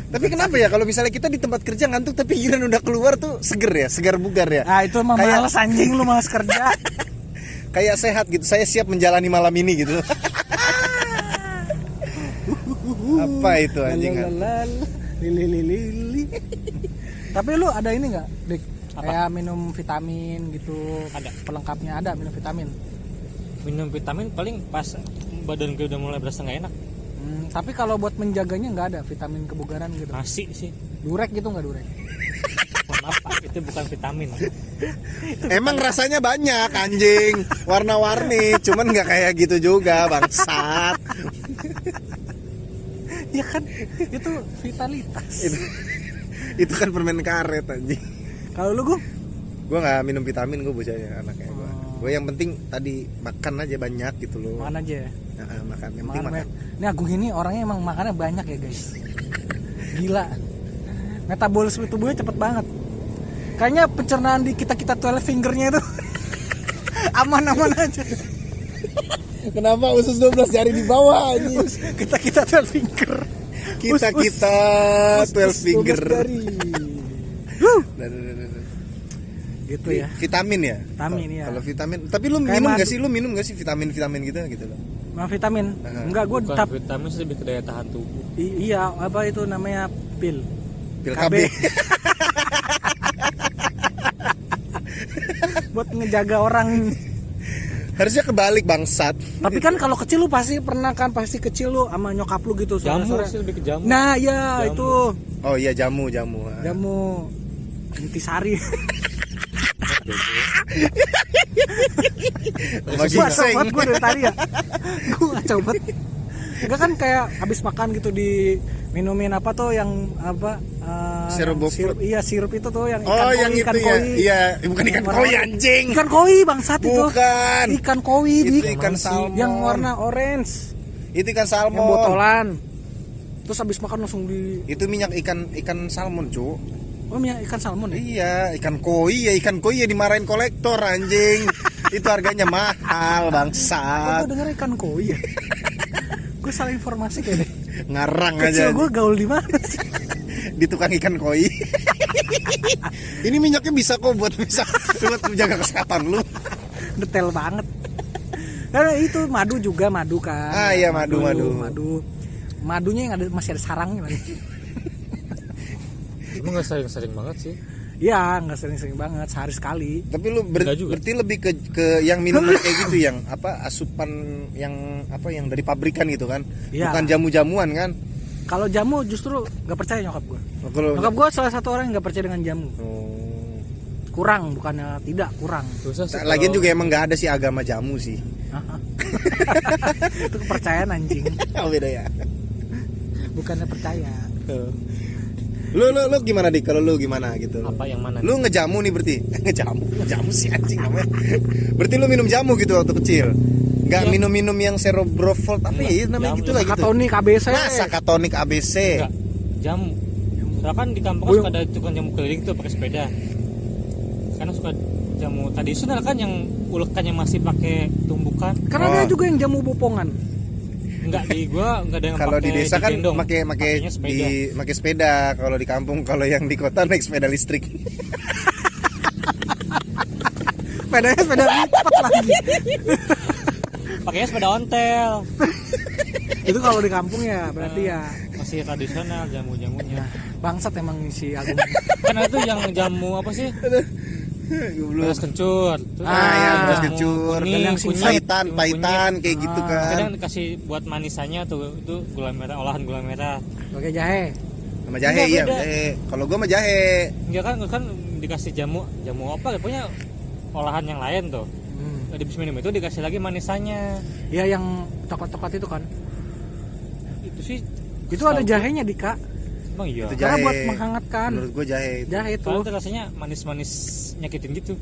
Speaker 1: Tapi kenapa ya kalau misalnya kita di tempat kerja ngantuk tapi giliran udah keluar tuh seger ya segar bugar ya
Speaker 2: Ah, itu mah
Speaker 1: Kayak-
Speaker 2: males anjing lu males kerja.
Speaker 1: kayak sehat gitu saya siap menjalani malam ini gitu apa itu anjing
Speaker 2: Lalalal, lili lili lili. Tapi lu ada ini nggak, Dik? Kayak minum vitamin gitu.
Speaker 3: Ada.
Speaker 2: Pelengkapnya ada minum vitamin.
Speaker 3: minum vitamin paling pas badan gue udah mulai berasa nggak enak
Speaker 2: Tapi kalau buat menjaganya nggak ada vitamin kebugaran gitu.
Speaker 3: nasi sih.
Speaker 2: Durek gitu nggak durek?
Speaker 3: Pak, itu bukan vitamin.
Speaker 1: Emang rasanya banyak anjing. Warna-warni cuman nggak kayak gitu juga bangsat.
Speaker 2: Ya kan? Itu vitalitas.
Speaker 1: itu, itu kan permen karet anjing.
Speaker 2: Kalau lu gue
Speaker 1: gue nggak minum vitamin gue bocahnya anaknya gue gue yang penting tadi makan aja banyak gitu loh.
Speaker 2: Makan aja ya.
Speaker 1: Nah, makan yang
Speaker 2: Makan
Speaker 1: makan.
Speaker 2: Ini Agung ini orangnya emang makannya banyak ya guys. Gila. Metabolisme tubuhnya cepet banget. Kayaknya pencernaan di kita kita 12 fingernya itu aman-aman aja.
Speaker 1: Kenapa usus 12 jari di bawah anjing?
Speaker 2: kita kita tuh finger
Speaker 1: Kita kita
Speaker 2: Us,
Speaker 1: 12
Speaker 2: us,
Speaker 1: finger.
Speaker 2: 12 jari.
Speaker 1: Nah, nah, nah,
Speaker 2: gitu ya
Speaker 1: Vitamin ya?
Speaker 2: Vitamin, ya.
Speaker 1: Kalau vitamin, tapi lu
Speaker 2: Kayak
Speaker 1: minum
Speaker 2: madu.
Speaker 1: gak sih? Lu minum gak sih vitamin-vitamin gitu gitu loh?
Speaker 2: Nah, vitamin enggak gue
Speaker 3: Bukan
Speaker 2: tap
Speaker 3: vitamin sih lebih ke daya tahan tubuh.
Speaker 2: i- iya apa itu namanya pil
Speaker 1: Pil
Speaker 2: KB.
Speaker 1: KB.
Speaker 2: buat ngejaga orang
Speaker 1: Harusnya kebalik bangsat.
Speaker 2: tapi kan kalau kecil lu pasti pernah kan pasti kecil lu sama nyokap lu gitu
Speaker 3: Jamu
Speaker 2: sore-sore.
Speaker 3: sih lebih ke jamu.
Speaker 2: nah ya
Speaker 3: Jamu.
Speaker 2: itu
Speaker 1: Oh iya jamu jamu.
Speaker 2: jamu intisari
Speaker 1: Seng.
Speaker 2: sobat gue dari tadi ya gue gak coba Enggak kan kayak habis makan gitu di minumin apa tuh yang apa eh,
Speaker 1: Sirup
Speaker 2: sirup, iya sirup itu tuh yang ikan
Speaker 1: Oh
Speaker 2: koi,
Speaker 1: yang
Speaker 2: ikan
Speaker 1: itu ya.
Speaker 2: koi.
Speaker 1: Iya, bukan ikan koi anjing.
Speaker 2: ikan koi bangsat itu
Speaker 1: Bukan.
Speaker 2: ikan koi
Speaker 1: Itu
Speaker 2: di
Speaker 1: ikan salmon.
Speaker 2: yang warna orange
Speaker 1: Itu ikan salmon.
Speaker 2: yang botolan terus habis makan langsung di
Speaker 1: Itu minyak ikan ikan salmon, Cuk.
Speaker 2: Oh minyak ikan salmon ya
Speaker 1: Iya, ikan koi ya, ikan koi ya dimarahin kolektor anjing. itu harganya mahal,
Speaker 2: oh,
Speaker 1: bangsat.
Speaker 2: gue denger ikan koi ya gue salah informasi kayaknya
Speaker 1: Ngarang
Speaker 2: kecil
Speaker 1: aja
Speaker 2: gue gaul di mana sih
Speaker 1: di tukang ikan koi. Ini minyaknya bisa kok buat bisa buat menjaga kesehatan lu.
Speaker 2: detail banget karena itu madu juga madu kan
Speaker 1: Ah, iya, madu, madu.
Speaker 2: madu madunya yang ada masih ada sarangnya lagi
Speaker 3: Emang nggak sering-sering banget sih.
Speaker 2: Iya, nggak sering-sering banget, sehari sekali.
Speaker 1: Tapi lu ber-
Speaker 3: juga.
Speaker 1: berarti lebih ke ke yang minuman kayak gitu yang apa asupan yang apa yang dari pabrikan gitu kan.
Speaker 2: Iya.
Speaker 1: Bukan jamu-jamuan kan.
Speaker 2: Kalau jamu justru nggak percaya nyokap gue.
Speaker 1: Kalau
Speaker 2: Nyokap gue salah satu orang yang nggak percaya dengan jamu.
Speaker 1: Oh.
Speaker 2: Kurang, bukannya tidak kurang.
Speaker 3: Susah sih.
Speaker 1: Lagian
Speaker 3: kalau-
Speaker 1: juga emang nggak ada sih agama jamu sih.
Speaker 2: itu kepercayaan anjing,
Speaker 1: Oh, beda ya.
Speaker 2: bukannya percaya.
Speaker 1: Lu lu lu gimana dik? Kalau lu gimana gitu?
Speaker 3: apa yang mana?
Speaker 1: Lu ngejamu nih berarti? ngejamu, ngejamu sih anjing namanya. berarti lu minum jamu gitu waktu kecil. Nggak
Speaker 3: Iya.
Speaker 1: minum-minum yang cerebrofol tapi
Speaker 3: Enggak,
Speaker 1: ya namanya
Speaker 3: jamu.
Speaker 1: gitu lah gitu.
Speaker 2: Katonik ABC.
Speaker 1: Masa katonik ABC?
Speaker 3: Enggak. Jamu. Soalnya kan di kampung
Speaker 2: Oh,
Speaker 3: suka ada tukang jamu keliling tuh pakai sepeda. Karena suka jamu tradisional kan yang ulekannya masih pakai tumbukan.
Speaker 2: Karena
Speaker 1: Oh.
Speaker 2: dia juga yang jamu bopongan.
Speaker 3: Enggak di gua enggak ada yang
Speaker 1: Kalau di desa kan pakai pakai di pakai sepeda. Kalau di kampung kalau yang di kota naik sepeda listrik.
Speaker 2: Sepedanya sepeda lipat lagi.
Speaker 3: Pakainya sepeda ontel.
Speaker 2: itu kalau di kampung ya, berarti ya
Speaker 3: Masih tradisional jamu-jamunya.
Speaker 2: bangsat emang si Agung.
Speaker 3: kan itu yang jamu apa sih?
Speaker 1: Goblok.
Speaker 3: Beras kencur. Terus
Speaker 1: Ah, ya, beras kencur,
Speaker 3: kuning,
Speaker 2: yang
Speaker 3: kunyit,
Speaker 1: Paitan, paitan kayak gitu
Speaker 2: Ah.
Speaker 1: kan.
Speaker 3: Kadang dikasih buat manisannya tuh itu gula merah olahan gula merah.
Speaker 2: Oke jahe.
Speaker 1: Sama jahe
Speaker 3: Enggak,
Speaker 1: iya,
Speaker 3: beda.
Speaker 1: jahe. Kalau gua mah jahe.
Speaker 3: Enggak kan kan dikasih jamu jamu apa pokoknya olahan yang lain tuh.
Speaker 2: Hmm.
Speaker 3: Di minum itu dikasih lagi manisannya.
Speaker 2: Ya yang coklat-coklat itu kan.
Speaker 3: Itu sih
Speaker 2: Itu ada jahenya di kak.
Speaker 3: Emang iya.
Speaker 1: Itu
Speaker 2: Karena
Speaker 1: jahe.
Speaker 2: buat menghangatkan.
Speaker 1: Menurut gua jahe. itu.
Speaker 2: Jahe itu.
Speaker 3: Tuh rasanya manis-manis nyakitin gitu.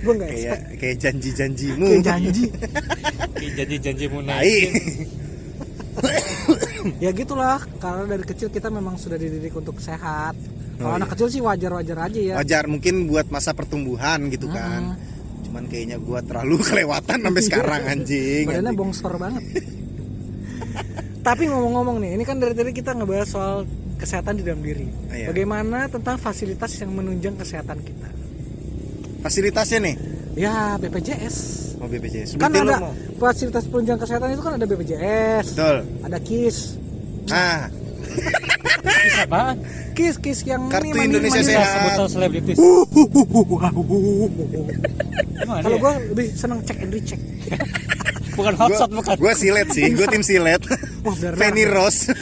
Speaker 2: Gue nggak
Speaker 1: Kayak kayak janji-janjimu.
Speaker 2: Kayak janji.
Speaker 3: Kayak janji-janji mau
Speaker 1: Tai.
Speaker 3: naikin.
Speaker 2: ya gitulah. Karena dari kecil kita memang sudah dididik untuk sehat. Kalau
Speaker 1: Oh,
Speaker 2: anak
Speaker 1: iya.
Speaker 2: kecil sih wajar-wajar aja ya.
Speaker 1: Wajar mungkin buat masa pertumbuhan gitu kan.
Speaker 2: Mm-mm.
Speaker 1: Cuman kayaknya gua terlalu kelewatan sampai sekarang anjing.
Speaker 2: Badannya
Speaker 1: anjing.
Speaker 2: bongsor banget. Tapi ngomong-ngomong nih, ini kan dari tadi kita ngebahas soal kesehatan di dalam diri.
Speaker 1: Iya.
Speaker 2: Bagaimana tentang fasilitas yang menunjang kesehatan kita?
Speaker 1: Fasilitasnya nih.
Speaker 2: Ya BPJS.
Speaker 1: Oh BPJS.
Speaker 2: Kan
Speaker 1: lu
Speaker 2: ada
Speaker 1: mau-
Speaker 2: fasilitas penunjang kesehatan itu kan ada BPJS,
Speaker 1: Betul.
Speaker 2: ada KIS,
Speaker 1: Ah,
Speaker 3: Bisa apaan?
Speaker 2: KIS KIS yang
Speaker 1: Kartu
Speaker 2: ini
Speaker 1: Indonesia
Speaker 3: Bisa
Speaker 1: Sehat.
Speaker 3: sebutan selebritis. Emang ada
Speaker 2: Kalau
Speaker 3: ya?
Speaker 2: gue lebih seneng cek and recheck.
Speaker 3: bukan hotshot bukan.
Speaker 1: gua silet sih, gua tim silet.
Speaker 2: Wah,
Speaker 1: Fanny. Rose.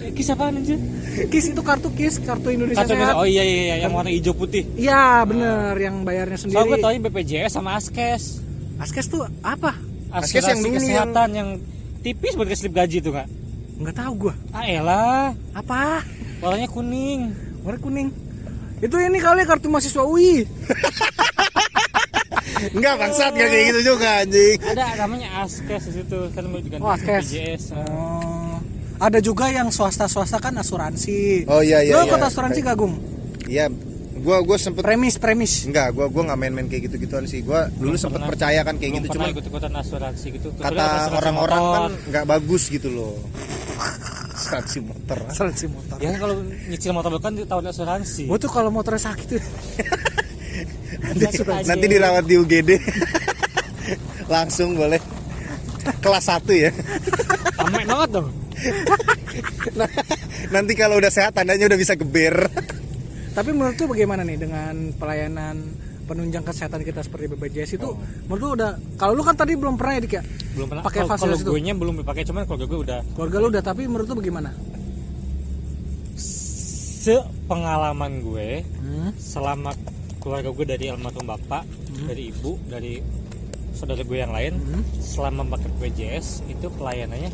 Speaker 3: Eh, Kisah apaan anjir?
Speaker 2: KIS itu kartu KIS, kartu Indonesia
Speaker 3: Kartu
Speaker 2: Sehat.
Speaker 3: Indonesia- Oh iya iya iya yang warna hijau putih.
Speaker 2: Iya bener, yang bayarnya
Speaker 3: Soalnya gue
Speaker 2: sendiri.
Speaker 3: tau BPJS sama Askes.
Speaker 2: Askes tuh apa?
Speaker 1: Askes yang dulu
Speaker 3: kesehatan yang... tipis buat keslip gaji tuh kak.
Speaker 2: Nggak tahu gue.
Speaker 3: Ah elah,
Speaker 2: Apa?
Speaker 3: warnanya kuning.
Speaker 2: Warna kuning. Itu ini kali kartu mahasiswa UI.
Speaker 1: Enggak bangsat enggak kayak gitu juga anjing.
Speaker 3: Ada namanya Askes di situ kan diganti
Speaker 2: Oh, Askes.
Speaker 3: BPJS.
Speaker 2: Oh. Ada juga yang swasta-swasta kan asuransi.
Speaker 1: Oh iya iya.
Speaker 2: Lo
Speaker 1: iya.
Speaker 2: ikut asuransi gak, Gung?
Speaker 1: Iya, gua gua sempet
Speaker 2: premis premis
Speaker 1: enggak gua gua nggak main-main kayak gitu-gituan sih gua dulu
Speaker 3: Belum
Speaker 1: sempet
Speaker 3: pernah-
Speaker 1: percaya kan kayak gitu cuma
Speaker 3: ikut-ikutan asuransi gitu Kecuali
Speaker 1: kata
Speaker 3: asuransi
Speaker 1: orang-orang
Speaker 3: motor.
Speaker 1: kan nggak bagus gitu loh asuransi motor
Speaker 2: asuransi motor
Speaker 3: ya kan kalau nyicil motor kan tahun asuransi
Speaker 2: gua tuh kalau motornya sakit
Speaker 3: aja.
Speaker 1: nanti dirawat di UGD langsung boleh. Kelas 1 ya.
Speaker 3: Rame banget dong.
Speaker 1: Nah, nanti kalau udah sehat tandanya udah bisa geber.
Speaker 2: Tapi menurut tuh bagaimana nih dengan pelayanan penunjang kesehatan kita seperti BPJS itu? Menurut lu udah kalau lu kan tadi belum pernah ya Dik ya?
Speaker 3: Belum pernah.
Speaker 2: Pakai fasilitas itu.
Speaker 3: gue nya belum dipakai cuman keluarga gue udah.
Speaker 2: Keluarga lu udah tapi menurut lu bagaimana?
Speaker 3: Sepengalaman gue
Speaker 2: hmm?
Speaker 3: selama keluarga gue dari almarhum bapak dari ibu dari saudara gue yang lain
Speaker 2: Hmm?
Speaker 3: selama pakai BPJS itu pelayanannya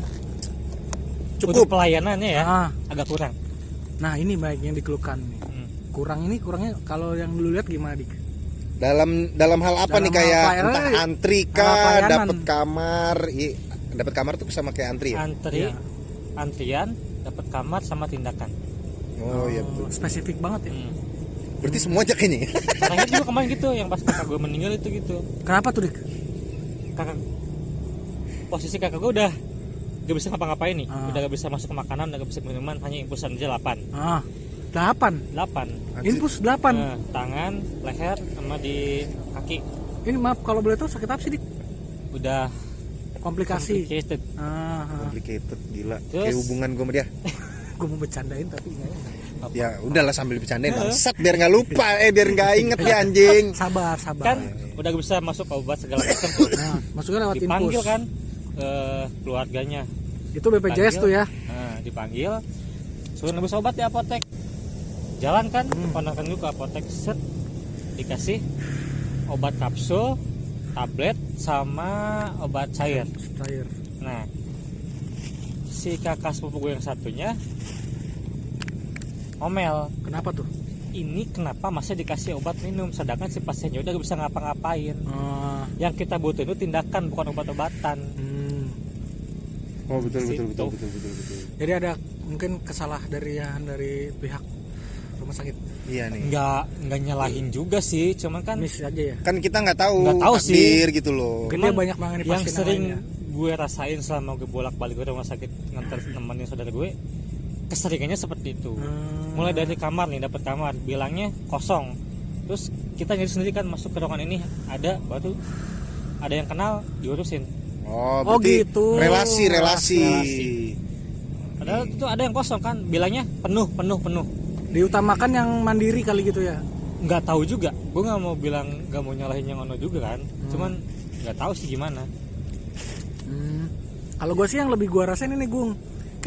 Speaker 3: untuk
Speaker 1: cukup
Speaker 3: pelayanannya ya
Speaker 2: Ah.
Speaker 3: agak kurang
Speaker 2: nah ini baik yang dikeluhkan nih
Speaker 3: Hmm.
Speaker 2: kurang ini kurangnya kalau yang dulu lihat gimana dik
Speaker 1: dalam dalam hal apa
Speaker 2: Dalam
Speaker 1: nih
Speaker 2: hal
Speaker 1: kayak
Speaker 2: pelayanan,
Speaker 1: entah antri kah
Speaker 2: pelayanan.
Speaker 1: dapat kamar dapat kamar tuh sama kayak antri ya
Speaker 3: antri
Speaker 2: Iya.
Speaker 3: antrian dapat kamar sama tindakan
Speaker 1: oh iya betul
Speaker 2: spesifik banget ya
Speaker 3: hmm.
Speaker 1: Berarti semua aja kayaknya ya?
Speaker 3: terakhir juga kemarin gitu yang pas kakak gue meninggal itu gitu.
Speaker 2: Kenapa tuh dik?
Speaker 3: Kakak posisi kakak gue udah gak bisa ngapa-ngapain nih.
Speaker 2: Ah.
Speaker 3: udah gak bisa masuk ke makanan udah gak bisa minuman hanya infusan aja 8
Speaker 2: ah delapan?
Speaker 3: 8
Speaker 1: Anjir.
Speaker 2: infus delapan?
Speaker 3: Eh, tangan leher sama di kaki.
Speaker 2: Ini maaf kalau boleh tahu sakit apa sih dik?
Speaker 3: Udah
Speaker 2: komplikasi.
Speaker 3: Complicated.
Speaker 2: Ah, ah.
Speaker 1: complicated gila.
Speaker 3: Terus?
Speaker 1: kayak hubungan gue sama dia.
Speaker 2: Gue mau bercandain tapi nggak enak.
Speaker 1: ya udahlah sambil bercandain bangsat biar nggak lupa eh biar nggak inget ya anjing.
Speaker 2: Sabar sabar.
Speaker 3: Kan udah bisa masuk obat segala macam
Speaker 2: nah masuknya lewat
Speaker 3: dipanggil kan eh, keluarganya.
Speaker 2: Itu BPJS
Speaker 3: Panggil.
Speaker 2: tuh ya?
Speaker 3: Nah, dipanggil. Suruh nebus obat di apotek. Jalan kan
Speaker 2: Hmm.
Speaker 3: ponakan ke apotek set. Dikasih obat kapsul tablet sama obat cair.
Speaker 2: Terakhir
Speaker 3: nah si kakak sepupu gue yang satunya omel.
Speaker 2: Kenapa tuh?
Speaker 3: Ini kenapa masih dikasih obat minum? Sedangkan si pasiennya udah gak bisa ngapa-ngapain.
Speaker 2: Ah,
Speaker 3: yang kita butuh itu tindakan bukan obat-obatan.
Speaker 2: Hmm.
Speaker 1: oh betul betul
Speaker 3: Situ.
Speaker 1: betul betul betul betul.
Speaker 2: Jadi ada mungkin kesalah dari dari pihak rumah sakit?
Speaker 1: Iya nih.
Speaker 3: Nggak nggak nyalahin juga sih cuman kan
Speaker 2: miss aja ya?
Speaker 1: Kan kita nggak tahu
Speaker 3: Nggak tahu sih.
Speaker 1: gitu loh.
Speaker 2: Mungkin
Speaker 3: Cuman
Speaker 2: dia banyak menangani
Speaker 3: yang
Speaker 2: pasien yang
Speaker 3: sering
Speaker 2: lainnya.
Speaker 3: gue rasain selama gue bolak balik ke rumah sakit ngantar nemenin saudara gue keseringannya seperti itu.
Speaker 2: Hmm.
Speaker 3: mulai dari kamar nih dapat kamar. Bilangnya kosong. Terus kita nyari sendiri kan masuk ke ruangan ini ada baru ada yang kenal diurusin.
Speaker 1: Oh,
Speaker 2: Oh, gitu.
Speaker 1: relasi relasi.
Speaker 3: Relasi. padahal itu ada yang kosong kan bilangnya penuh penuh penuh.
Speaker 2: Diutamakan yang mandiri kali gitu ya?
Speaker 3: Nggak tahu juga. Gue nggak mau bilang nggak mau nyalahin yang ono juga kan. Cuman nggak tahu sih gimana.
Speaker 2: Hmm. Kalau gue sih yang lebih gue rasain ini Gung.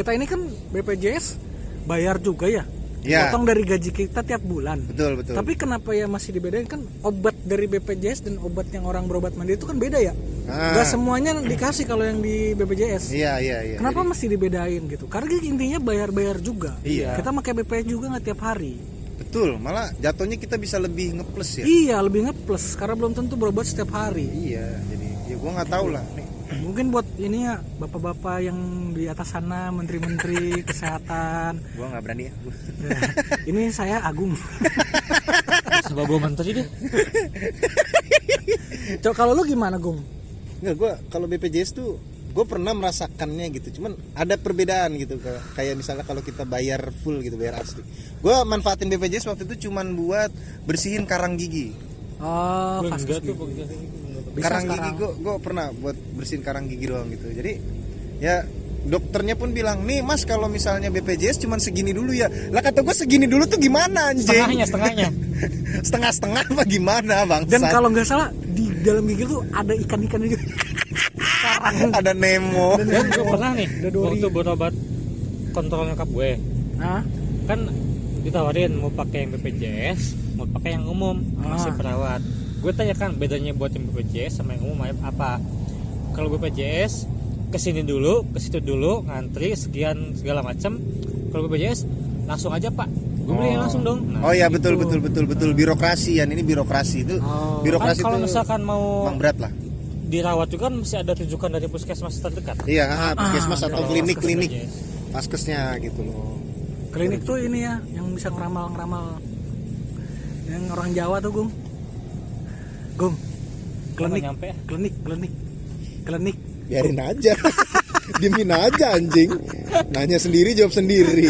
Speaker 2: Kita ini kan BPJS bayar juga ya.
Speaker 1: Iya.
Speaker 2: Potong dari gaji kita tiap bulan.
Speaker 1: betul betul
Speaker 2: Tapi kenapa ya masih dibedain kan obat dari BPJS dan obat yang orang berobat mandiri itu kan beda ya.
Speaker 1: Ah.
Speaker 2: Gak semuanya dikasih kalau yang di BPJS.
Speaker 1: iya iya iya
Speaker 2: Kenapa
Speaker 1: Jadi,
Speaker 2: mesti dibedain gitu? Karena intinya bayar-bayar juga.
Speaker 1: Iya.
Speaker 2: Kita pakai BPJS juga nggak tiap hari.
Speaker 1: betul malah jatuhnya kita bisa lebih ngeplus ya
Speaker 2: Iya, lebih ngeplus karena belum tentu berobat setiap hari.
Speaker 1: iya jadi ya gua nggak tahu lah nih
Speaker 2: Mungkin buat ini ya bapak-bapak yang di atas sana, menteri-menteri kesehatan.
Speaker 1: gua nggak berani ya Gua-
Speaker 2: Nah, ini saya Agung.
Speaker 3: sebab gue menteri deh
Speaker 2: Coba kalau lu gimana, Gung?
Speaker 1: Nggak, gue kalau BPJS tuh gue pernah merasakannya gitu cuman ada perbedaan gitu Kayak- misalnya kalau kita bayar full gitu bayar asli gue manfaatin BPJS waktu itu cuman buat bersihin karang gigi
Speaker 2: Oh,
Speaker 3: tuh pokoknya.
Speaker 2: Bisa
Speaker 1: karang gigi
Speaker 2: sekarang.
Speaker 1: gue gue pernah buat bersihin karang gigi doang gitu jadi ya dokternya pun bilang nih mas kalau misalnya BPJS cuman segini dulu ya lah kata gue segini dulu tuh gimana anjing
Speaker 3: setengahnya setengahnya
Speaker 1: setengah setengah apa gimana bang
Speaker 2: Dan kalau nggak salah di dalam gigi tuh ada ikan-ikan juga. Karang.
Speaker 1: ada Nemo
Speaker 3: dan gue pernah nih waktu berobat kontrol nyokap gue
Speaker 2: Hah?
Speaker 3: kan ditawarin mau pakai yang BPJS mau pakai yang umum masih
Speaker 2: Ah.
Speaker 3: perawat gue tanya kan bedanya buat yang BPJS sama yang umum apa? Kalau BPJS ke sini dulu ke situ dulu ngantri sekian segala macam kalau BPJS langsung aja pak. Gue beli
Speaker 1: Oh.
Speaker 3: langsung dong. Nah,
Speaker 1: oh ya betul
Speaker 3: gitu.
Speaker 1: betul betul betul. Birokrasi ya ini birokrasi itu
Speaker 2: Oh.
Speaker 3: kan
Speaker 1: birokrasi
Speaker 3: kalau
Speaker 1: itu
Speaker 3: misalkan mau
Speaker 1: emang berat lah.
Speaker 3: dirawat juga kan mesti ada rujukan dari puskesmas terdekat.
Speaker 1: Iya ah, puskesmas atau
Speaker 3: Kalau
Speaker 1: klinik klinik. Paskesnya gitu loh.
Speaker 2: Klinik tuh ini ya yang bisa ngeramal-ngeramal. Yang orang Jawa tuh Gung Klinik
Speaker 3: nyampe.
Speaker 2: Klinik klinik klinik
Speaker 1: biarin aja. Diemin aja anjing. Nanya sendiri jawab sendiri.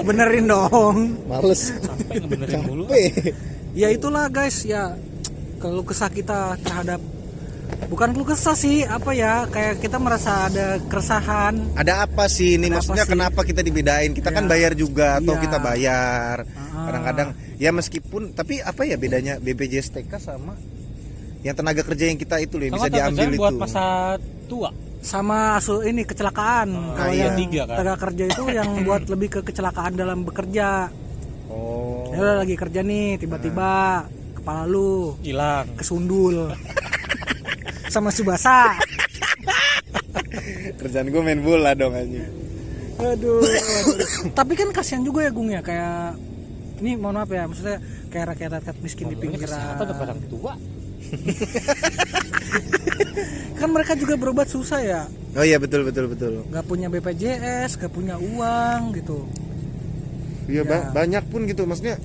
Speaker 2: Benerin dong.
Speaker 1: Males.
Speaker 3: Sampai ngebenerin mulu
Speaker 1: capek
Speaker 2: ya itulah guys. Ya kalau kesah kita terhadap bukan keluh kesah sih apa ya kayak kita merasa ada keresahan.
Speaker 1: Ada apa sih? Ini
Speaker 2: Ada
Speaker 1: maksudnya
Speaker 2: sih?
Speaker 1: kenapa kita dibedain? Kita kan
Speaker 2: Ya.
Speaker 1: bayar juga atau
Speaker 2: Iya.
Speaker 1: kita bayar.
Speaker 2: Ah.
Speaker 1: kadang-kadang ya meskipun tapi apa ya bedanya BPJS TK sama yang tenaga kerja yang kita itu loh yang bisa diambil
Speaker 3: kerjaan
Speaker 1: itu.
Speaker 3: buat masa tua.
Speaker 2: Sama asu ini kecelakaan. Kalau
Speaker 1: iya.
Speaker 2: yang
Speaker 3: Tiga, kan?
Speaker 2: tenaga kerja itu yang buat lebih ke kecelakaan dalam bekerja.
Speaker 1: Oh.
Speaker 2: Ya lagi kerja nih tiba-tiba kepala lu
Speaker 3: hilang.
Speaker 2: kesundul. Sama subasa.
Speaker 1: Kerjaan gue main bola dong anjing.
Speaker 2: Aduh, aduh. tapi kan kasihan juga ya Gung ya kayak ini mohon maaf ya maksudnya kayak rakyat-rakyat miskin di
Speaker 3: Ngomongnya kesehatan
Speaker 2: pinggiran.
Speaker 3: orang tua
Speaker 2: kan mereka juga berobat susah ya.
Speaker 1: Oh iya betul betul betul.
Speaker 2: Nggak punya BPJS nggak punya uang gitu.
Speaker 1: Iya ba-
Speaker 2: Ya.
Speaker 1: banyak pun gitu maksudnya.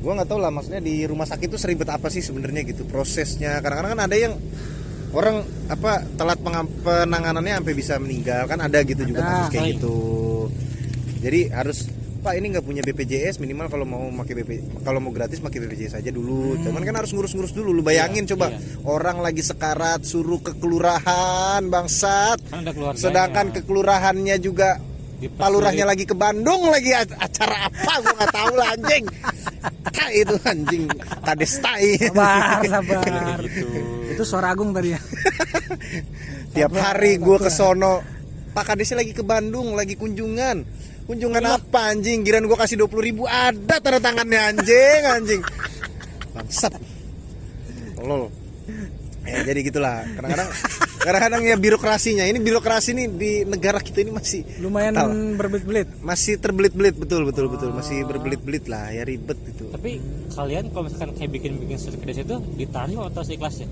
Speaker 1: Gua nggak tahu lah maksudnya di rumah sakit itu seribet apa sih sebenarnya gitu prosesnya. Kadang-kadang kan ada yang orang apa telat penanganannya sampai bisa meninggal kan ada gitu juga
Speaker 2: Ada.
Speaker 1: kasus kayak gitu. Jadi harus pak ini nggak punya BPJS minimal kalau mau pakai BP kalau mau gratis pakai BPJS aja dulu. Cuman kan harus ngurus-ngurus dulu. Lu bayangin
Speaker 3: Iya,
Speaker 1: coba
Speaker 3: iya.
Speaker 1: orang lagi sekarat suruh ke kelurahan bangsat.
Speaker 3: Kan
Speaker 1: sedangkan ke kelurahannya juga palurahnya lagi ke Bandung lagi acara apa? Gua nggak tahu lah anjing. Tai itu anjing. Kades tai.
Speaker 2: Sabar sabar.
Speaker 3: Gitu.
Speaker 2: Itu suara Agung tadi ya?
Speaker 1: Tiap hari gua ke sono. Pak Kadesnya lagi ke Bandung lagi kunjungan kunjungan apa anjing? Giran gua kasih 20.000 ribu ada tanda tangannya anjing anjing. Bangsat. Lol. Ya jadi gitulah. Kadang-kadang kadang-kadang ya birokrasinya. Ini birokrasi nih di negara kita ini masih
Speaker 2: lumayan berbelit-belit.
Speaker 1: Masih terbelit-belit. Betul betul betul. Masih berbelit-belit lah. Ya ribet gitu.
Speaker 3: Tapi kalian kalau misalkan kayak bikin bikin sertifikat itu ditarik atau seikhlasnya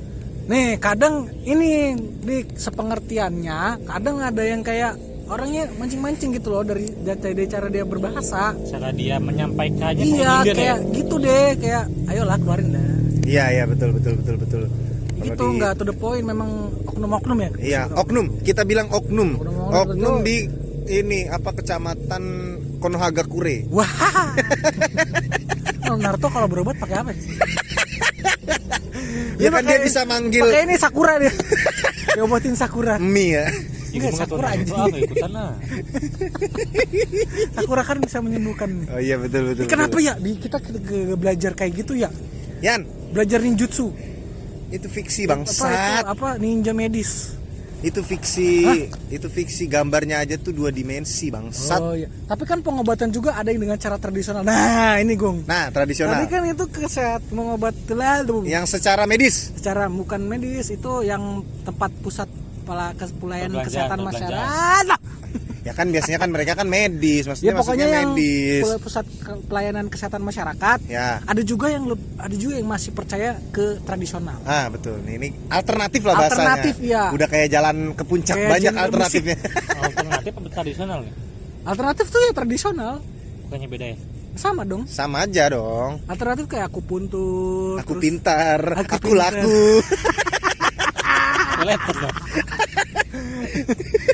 Speaker 2: nih kadang ini di sepengertiannya kadang ada yang kayak orangnya mancing-mancing gitu loh dari dari cara dia berbahasa.
Speaker 3: Cara dia menyampaikannya
Speaker 2: iya
Speaker 3: nyindir
Speaker 2: kayak gitu deh kayak ayolah keluarin dah.
Speaker 1: Iya iya betul betul betul betul.
Speaker 2: Gitu
Speaker 1: di-
Speaker 2: nggak to the point memang oknum-oknum ya?
Speaker 1: Iya oknum. Kita bilang oknum.
Speaker 2: Oknum-oknum,
Speaker 1: oknum
Speaker 2: betul.
Speaker 1: di ini apa kecamatan Konohagakure.
Speaker 2: Wah. Naruto kalau berobat pakai apa ya?
Speaker 1: ya kan dia bisa manggil
Speaker 2: pakai ini Sakura dia. Diobatin Sakura.
Speaker 1: Mie ya
Speaker 2: Enggak, Sakura
Speaker 3: itu
Speaker 2: anjing.
Speaker 3: apa ikutan lah.
Speaker 2: Sakura kan bisa menyembuhkan.
Speaker 1: Oh iya betul betul
Speaker 2: Ini kenapa
Speaker 1: betul.
Speaker 2: ya? Di kita ke- ke- belajar kayak gitu ya?
Speaker 1: Yan.
Speaker 2: Belajar ninjutsu.
Speaker 1: Itu fiksi
Speaker 2: apa
Speaker 1: bangsat.
Speaker 2: itu apa? Ninja medis.
Speaker 1: Itu fiksi itu fiksi. Gambarnya aja tuh dua dimensi bangsat.
Speaker 2: Oh iya. Tapi kan pengobatan juga ada yang dengan cara tradisional. Nah ini gong
Speaker 1: nah tradisional.
Speaker 2: Tadi kan itu kesehat mengobat lalu.
Speaker 1: Yang secara medis.
Speaker 2: Secara bukan medis itu yang tempat pusat pela- ke- pelayanan
Speaker 3: Perbelanjaan,
Speaker 2: kesehatan
Speaker 3: perbelanjaan.
Speaker 2: masyarakat. Lah.
Speaker 1: ya kan biasanya kan mereka kan medis
Speaker 2: ya
Speaker 1: maksudnya
Speaker 2: pokoknya
Speaker 1: maksudnya
Speaker 2: yang
Speaker 1: medis.
Speaker 2: pul- pusat pelayanan kesehatan masyarakat
Speaker 1: ya.
Speaker 2: ada juga yang ada juga yang masih percaya ke tradisional.
Speaker 1: Ah betul. Ini alternatif lah bahasanya.
Speaker 2: Alternatif, ya.
Speaker 1: udah kayak jalan ke puncak
Speaker 2: Kayak
Speaker 1: banyak alternatifnya.
Speaker 3: Alternatif apa tradisional nih
Speaker 2: alternatif tuh ya tradisional.
Speaker 3: Bukannya beda ya?
Speaker 2: Sama dong.
Speaker 1: Sama aja dong.
Speaker 2: Alternatif kayak aku puntur
Speaker 1: aku
Speaker 2: terus
Speaker 1: pintar
Speaker 2: Aku
Speaker 1: aku,
Speaker 2: pintar.
Speaker 1: laku
Speaker 3: Lepet dong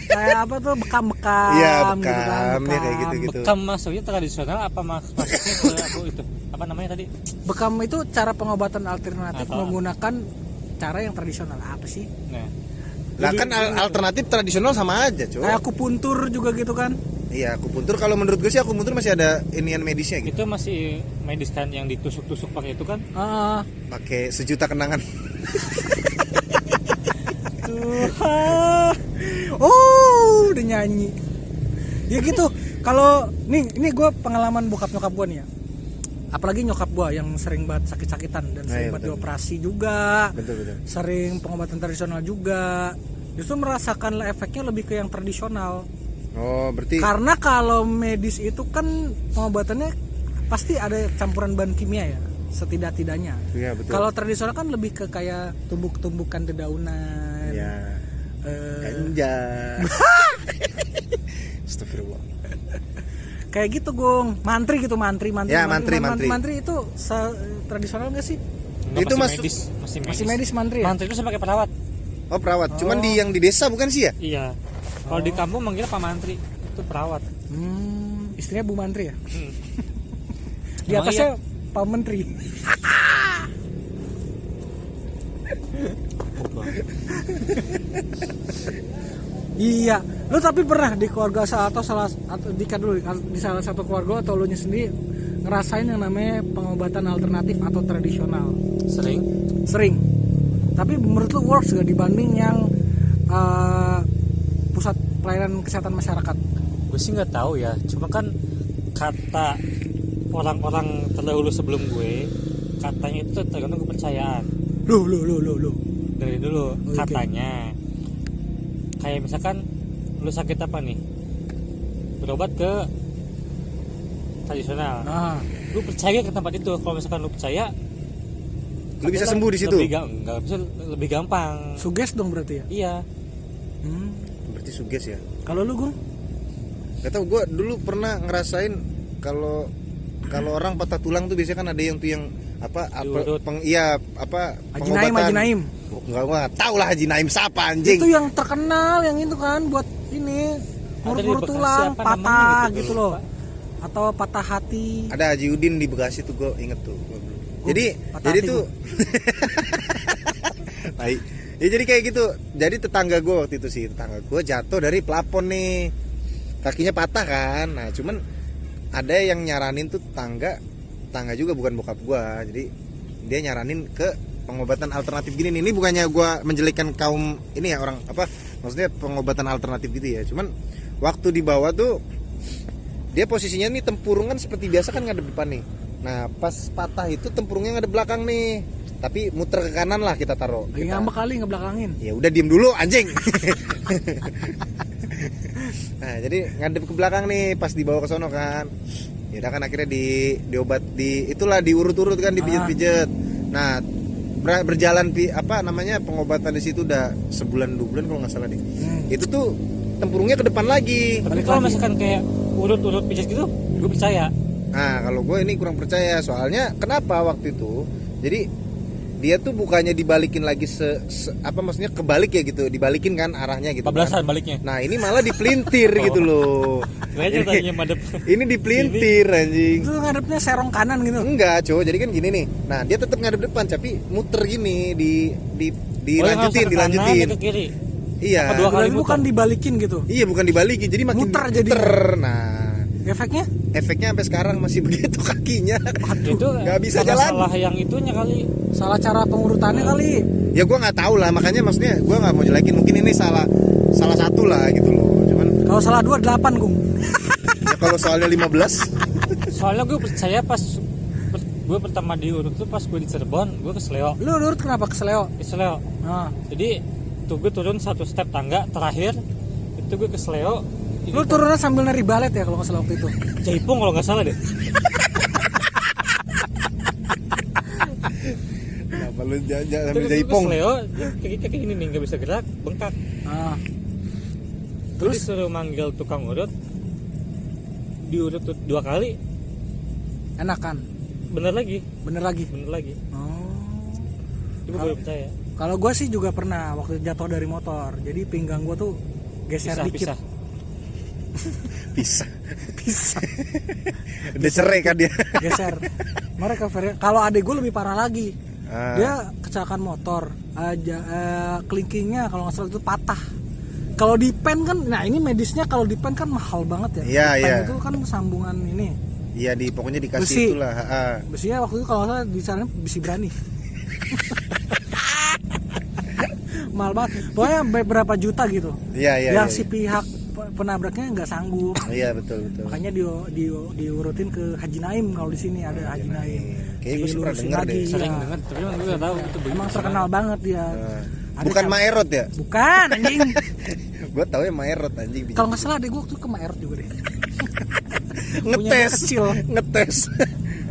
Speaker 2: kayak apa tuh bekam-bekam
Speaker 1: Iya,
Speaker 2: gitu kan,
Speaker 1: bekam, ya kayak gitu-gitu.
Speaker 3: bekam masuknya tradisional apa ke aku itu? Apa namanya tadi?
Speaker 2: Bekam itu cara pengobatan alternatif
Speaker 3: Apa?
Speaker 2: menggunakan cara yang tradisional. Apa sih?
Speaker 3: Nah.
Speaker 1: Lah kan al- alternatif tradisional sama aja cuy
Speaker 2: kayak aku puntur juga gitu kan?
Speaker 1: Iya aku puntur kalau menurut gue sih aku puntur masih ada inian medisnya gitu.
Speaker 3: Itu masih medis kan yang ditusuk-tusuk pakai itu kan?
Speaker 2: Ah,
Speaker 1: pakai sejuta kenangan.
Speaker 2: oh udah nyanyi. Ya gitu. Kalau nih ini gue pengalaman bokap nyokap gue nih ya. Apalagi nyokap gue yang sering banget sakit-sakitan dan
Speaker 1: Nah,
Speaker 2: sering
Speaker 1: iya,
Speaker 2: banget dioperasi juga.
Speaker 1: Betul betul.
Speaker 2: Sering pengobatan tradisional juga. Justru merasakan efeknya lebih ke yang tradisional.
Speaker 1: Oh berarti
Speaker 2: karena kalau medis itu kan pengobatannya pasti ada campuran bahan kimia ya setidak-tidaknya
Speaker 1: iya betul
Speaker 2: kalau tradisional kan lebih ke kayak tumbuk-tumbukan dedaunan
Speaker 1: ya
Speaker 2: eh,
Speaker 1: ganja Astagfirullah
Speaker 2: kayak gitu gong mantri gitu mantri mantri
Speaker 1: Ya, mantri, mantri.
Speaker 2: mantri itu sa- tradisional nggak sih
Speaker 3: Enggak,
Speaker 1: Itu
Speaker 3: masih medis, masih medis.
Speaker 2: masih medis mantri ya
Speaker 3: Mantri itu kayak perawat.
Speaker 1: Oh perawat. Cuman di yang di desa bukan sih ya?
Speaker 3: Iya. Kalau di kampung manggilnya Pak Mantri, itu perawat.
Speaker 2: hmm, istrinya Bu Mantri ya
Speaker 3: Hmm.
Speaker 2: di atasnya Pak Menteri Iya, lu tapi pernah di keluarga sa- atau salah atau di kan dulu di salah satu keluarga atau lu sendiri ngerasain yang namanya pengobatan alternatif atau tradisional?
Speaker 3: Sering.
Speaker 2: Sering. Tapi menurut lu works gak dibanding yang eh, pusat pelayanan kesehatan masyarakat?
Speaker 3: Gue sih nggak tahu ya. Cuma kan kata orang-orang terdahulu sebelum gue, katanya itu tergantung kepercayaan.
Speaker 2: Lu lu lu lu lu.
Speaker 3: Dari dulu
Speaker 2: Oke.
Speaker 3: katanya. Kayak misalkan lu sakit apa nih? Berobat ke tradisional.
Speaker 2: Nah,
Speaker 3: Lu percaya ke tempat itu. Kalau misalkan lu percaya,
Speaker 1: Lu bisa sembuh di situ.
Speaker 3: Lebih, ga- nggak bisa lebih gampang.
Speaker 2: suges dong berarti ya.
Speaker 3: Iya.
Speaker 2: Hmm.
Speaker 1: Berarti suges ya.
Speaker 2: Kalau lu Gung?
Speaker 1: Gak tau gue dulu pernah ngerasain kalau kalau orang patah tulang tuh biasanya kan ada yang tuh yang apa apa peng, iya apa
Speaker 2: Haji Naim, Haji Naim.
Speaker 1: Oh, Enggak gua nggak tahu lah Haji Naim siapa anjing.
Speaker 2: Itu yang terkenal yang itu kan buat ini
Speaker 3: Bekasi
Speaker 2: tulang patah
Speaker 3: gitu,
Speaker 2: gitu, loh. Atau patah hati.
Speaker 1: Ada Haji Udin di Bekasi tuh gue inget tuh. Gua jadi
Speaker 2: patah
Speaker 1: jadi
Speaker 2: hati
Speaker 1: tuh Tai. Ya jadi kayak gitu. Jadi tetangga gue waktu itu sih tetangga gue jatuh dari plafon nih. Kakinya patah kan. Nah cuman ada yang nyaranin tuh tetangga tetangga juga bukan bokap gue. Jadi dia nyaranin ke pengobatan alternatif gini nih. Ini bukannya gue menjelekan kaum ini ya orang apa? Maksudnya pengobatan alternatif gitu ya. Cuman waktu di bawah tuh dia posisinya nih tempurungan seperti biasa kan ngadep depan nih. Nah pas patah itu tempurungnya ngadep belakang nih. Tapi muter ke kanan lah kita taruh. Kita-
Speaker 2: ngambek kali ngebelakangin.
Speaker 1: ya udah diem dulu anjing nah jadi ngadep ke belakang nih pas dibawa ke sono kan ya udah kan akhirnya di diobat di itulah diurut-urut kan dipijet-pijet nah ber- berjalan pi, apa namanya pengobatan di situ udah sebulan dua bulan kalau nggak salah deh
Speaker 2: Hmm.
Speaker 1: itu tuh tempurungnya ke depan lagi
Speaker 3: Tapi kalau misalkan kayak urut-urut pijat gitu, gue percaya.
Speaker 1: Nah, kalau gue ini kurang percaya soalnya kenapa waktu itu? Jadi dia tuh bukannya dibalikin lagi se, se- apa maksudnya kebalik ya gitu, dibalikin kan arahnya gitu. kan.
Speaker 3: Bablasan baliknya.
Speaker 1: Nah, ini malah dipelintir gitu loh. Ini, ini dipelintir anjing.
Speaker 2: Itu ngadepnya serong kanan gitu.
Speaker 1: Enggak, cowok. Jadi kan gini nih. Nah, dia tetap ngadep depan tapi muter gini di di
Speaker 3: Oh,
Speaker 1: dilanjutin,
Speaker 3: kanan,
Speaker 1: dilanjutin.
Speaker 3: ke kiri.
Speaker 1: Iya.
Speaker 3: Dua kali
Speaker 2: bukan
Speaker 3: muter?
Speaker 2: dibalikin gitu.
Speaker 1: Iya, bukan dibalikin. Jadi makin
Speaker 2: Muter jadi.
Speaker 1: Nah,
Speaker 2: Efeknya
Speaker 1: efeknya sampai sekarang masih begitu kakinya.
Speaker 3: Itu
Speaker 1: Nggak bisa jalan.
Speaker 3: salah yang itunya kali.
Speaker 2: salah cara pengurutannya kali.
Speaker 1: ya gua nggak tahu lah makanya maksudnya gua nggak mau jelekin mungkin ini salah salah satu lah gitu loh cuman
Speaker 2: Kalau salah dua delapan Gung.
Speaker 1: ya kalau soalnya 15
Speaker 3: Soalnya gue percaya pas gue pertama diurut tuh pas gue di Cirebon, gue ke Seleo.
Speaker 2: Lu urut kenapa keseleo?
Speaker 3: Ke Seleo.
Speaker 2: Nah,
Speaker 3: Jadi tuh gue turun satu step tangga terakhir itu gue ke Seleo.
Speaker 2: Lu turunnya sambil nari balet ya kalau nggak salah waktu itu.
Speaker 3: Jaipong kalau nggak salah deh.
Speaker 1: kenapa lu sambil jaipong
Speaker 3: Seleo, kaki kaki ini nih nggak bisa gerak, bengkak.
Speaker 2: Nah,
Speaker 3: Terus suruh manggil tukang urut, diurut tuh dua kali,
Speaker 2: enak kan?
Speaker 3: bener lagi,
Speaker 2: Bener lagi.
Speaker 3: bener lagi.
Speaker 2: Oh.
Speaker 3: Itu gue percaya.
Speaker 2: Kalau gue sih juga pernah waktu jatuh dari motor. Jadi pinggang gue tuh geser
Speaker 3: Pisah,
Speaker 2: dikit.
Speaker 3: pisah.
Speaker 1: Bisa
Speaker 2: Bisa.
Speaker 1: udah cerai kan dia
Speaker 2: geser. Mereka kalau adek gue lebih parah lagi.
Speaker 1: Ah.
Speaker 2: Dia kecelakaan motor. Aja eh, kelingkingnya kalau nggak salah itu patah. Kalau di pen kan, nah ini medisnya kalau di pen kan mahal banget ya.
Speaker 1: Iya,
Speaker 2: Di pen
Speaker 1: iya.
Speaker 2: Itu kan sambungan ini.
Speaker 1: iya di pokoknya dikasih
Speaker 2: Besi.
Speaker 1: itulah ah.
Speaker 2: Besinya waktu itu kalau salah di sana besi berani. mahal banget. Pokoknya beberapa juta gitu.
Speaker 1: iya iya
Speaker 2: yang
Speaker 1: iya,
Speaker 2: si pihak pe- penabraknya nggak sanggup.
Speaker 1: Iya betul betul.
Speaker 2: Makanya di, di, diurutin ke Haji Naim kalau di sini ada Haji Naim.
Speaker 1: Kayaknya gue pernah
Speaker 2: lagi,
Speaker 1: deh.
Speaker 3: Sering
Speaker 2: iya.
Speaker 3: dengar, tapi emang gue nggak tahu itu
Speaker 2: emang terkenal banget dia.
Speaker 1: Ah.
Speaker 2: Ada
Speaker 1: bukan Maerot ya?
Speaker 2: Bukan anjing.
Speaker 1: Gue tahu ya Maerot anjing
Speaker 2: kalau nggak salah deh gue waktu ke Maerot juga deh.
Speaker 1: Ngetes.
Speaker 2: kecil.
Speaker 1: ngetes.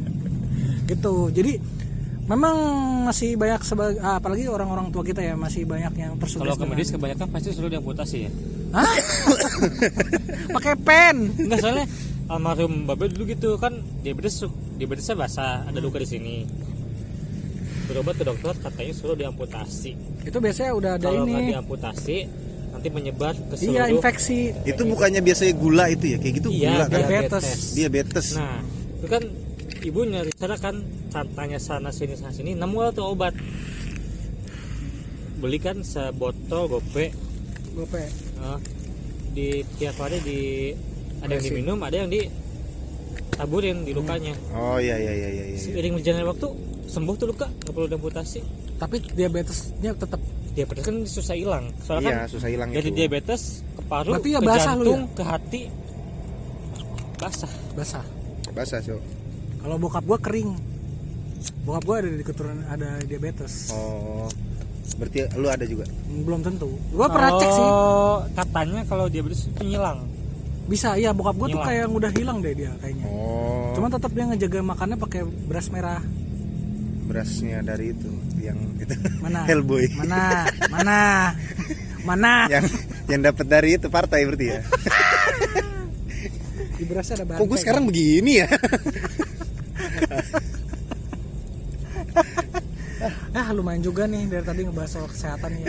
Speaker 2: Gitu. Jadi memang masih banyak sebagai ah, apalagi orang-orang tua kita ya masih banyak yang
Speaker 3: Kalau
Speaker 2: tersugesti
Speaker 3: ke medis kebanyakan pasti suruh diamputasi ya.
Speaker 2: Hah? pakai pen.
Speaker 3: Enggak soalnya almarhum babe dulu gitu kan diabetes diabetesnya basah ada luka di sini. Berobat ke dokter katanya suruh diamputasi.
Speaker 2: Itu biasanya udah ada
Speaker 3: kalau nggak
Speaker 2: ini
Speaker 3: diamputasi nanti menyebar ke seluruh
Speaker 2: iya infeksi.
Speaker 1: Itu bukannya biasanya gula itu ya? Kayak gitu
Speaker 3: Iya,
Speaker 1: gula kan?
Speaker 2: Diabetes.
Speaker 1: diabetes.
Speaker 3: Nah itu kan ibu nyari cara kan tanya sana sini sana sini nemu tuh obat. Belikan sebotol gope
Speaker 2: gope
Speaker 3: eh, di tiap hari di ada yang diminum ada yang di taburin di lukanya.
Speaker 1: Oh iya iya iya iya, iya.
Speaker 3: seiring berjalannya waktu sembuh tuh luka nggak perlu diamputasi
Speaker 2: tapi diabetesnya tetap
Speaker 3: diabetes kan susah hilang. Soalnya
Speaker 1: iya
Speaker 3: kan
Speaker 1: susah hilang
Speaker 3: dari
Speaker 1: itu.
Speaker 3: diabetes ke paru
Speaker 2: Berarti ya
Speaker 3: ke
Speaker 2: basah
Speaker 3: jantung
Speaker 2: ya?
Speaker 3: ke hati basah.
Speaker 2: Basah?
Speaker 1: Basah so
Speaker 2: kalau bokap gua kering. Bokap gua ada di keturunan ada diabetes.
Speaker 1: Oh berarti lu ada juga?
Speaker 2: Belum tentu. Gua pernah cek sih.
Speaker 3: Katanya kalau diabetes itu ngilang.
Speaker 2: Bisa iya bokap gua tuh kayak udah hilang deh dia kayaknya.
Speaker 1: Oh.
Speaker 2: Cuman tetap dia ngejaga makannya pakai beras merah.
Speaker 1: Berasnya dari itu yang itu.
Speaker 2: Mana?
Speaker 1: Hellboy.
Speaker 2: Mana? Mana? Mana?
Speaker 1: Yang yang dapat dari itu partai berarti ya?
Speaker 2: Di berasnya ada
Speaker 1: kok gue sekarang begini ya
Speaker 2: ah lumayan juga nih dari tadi ngebahas soal kesehatan ya.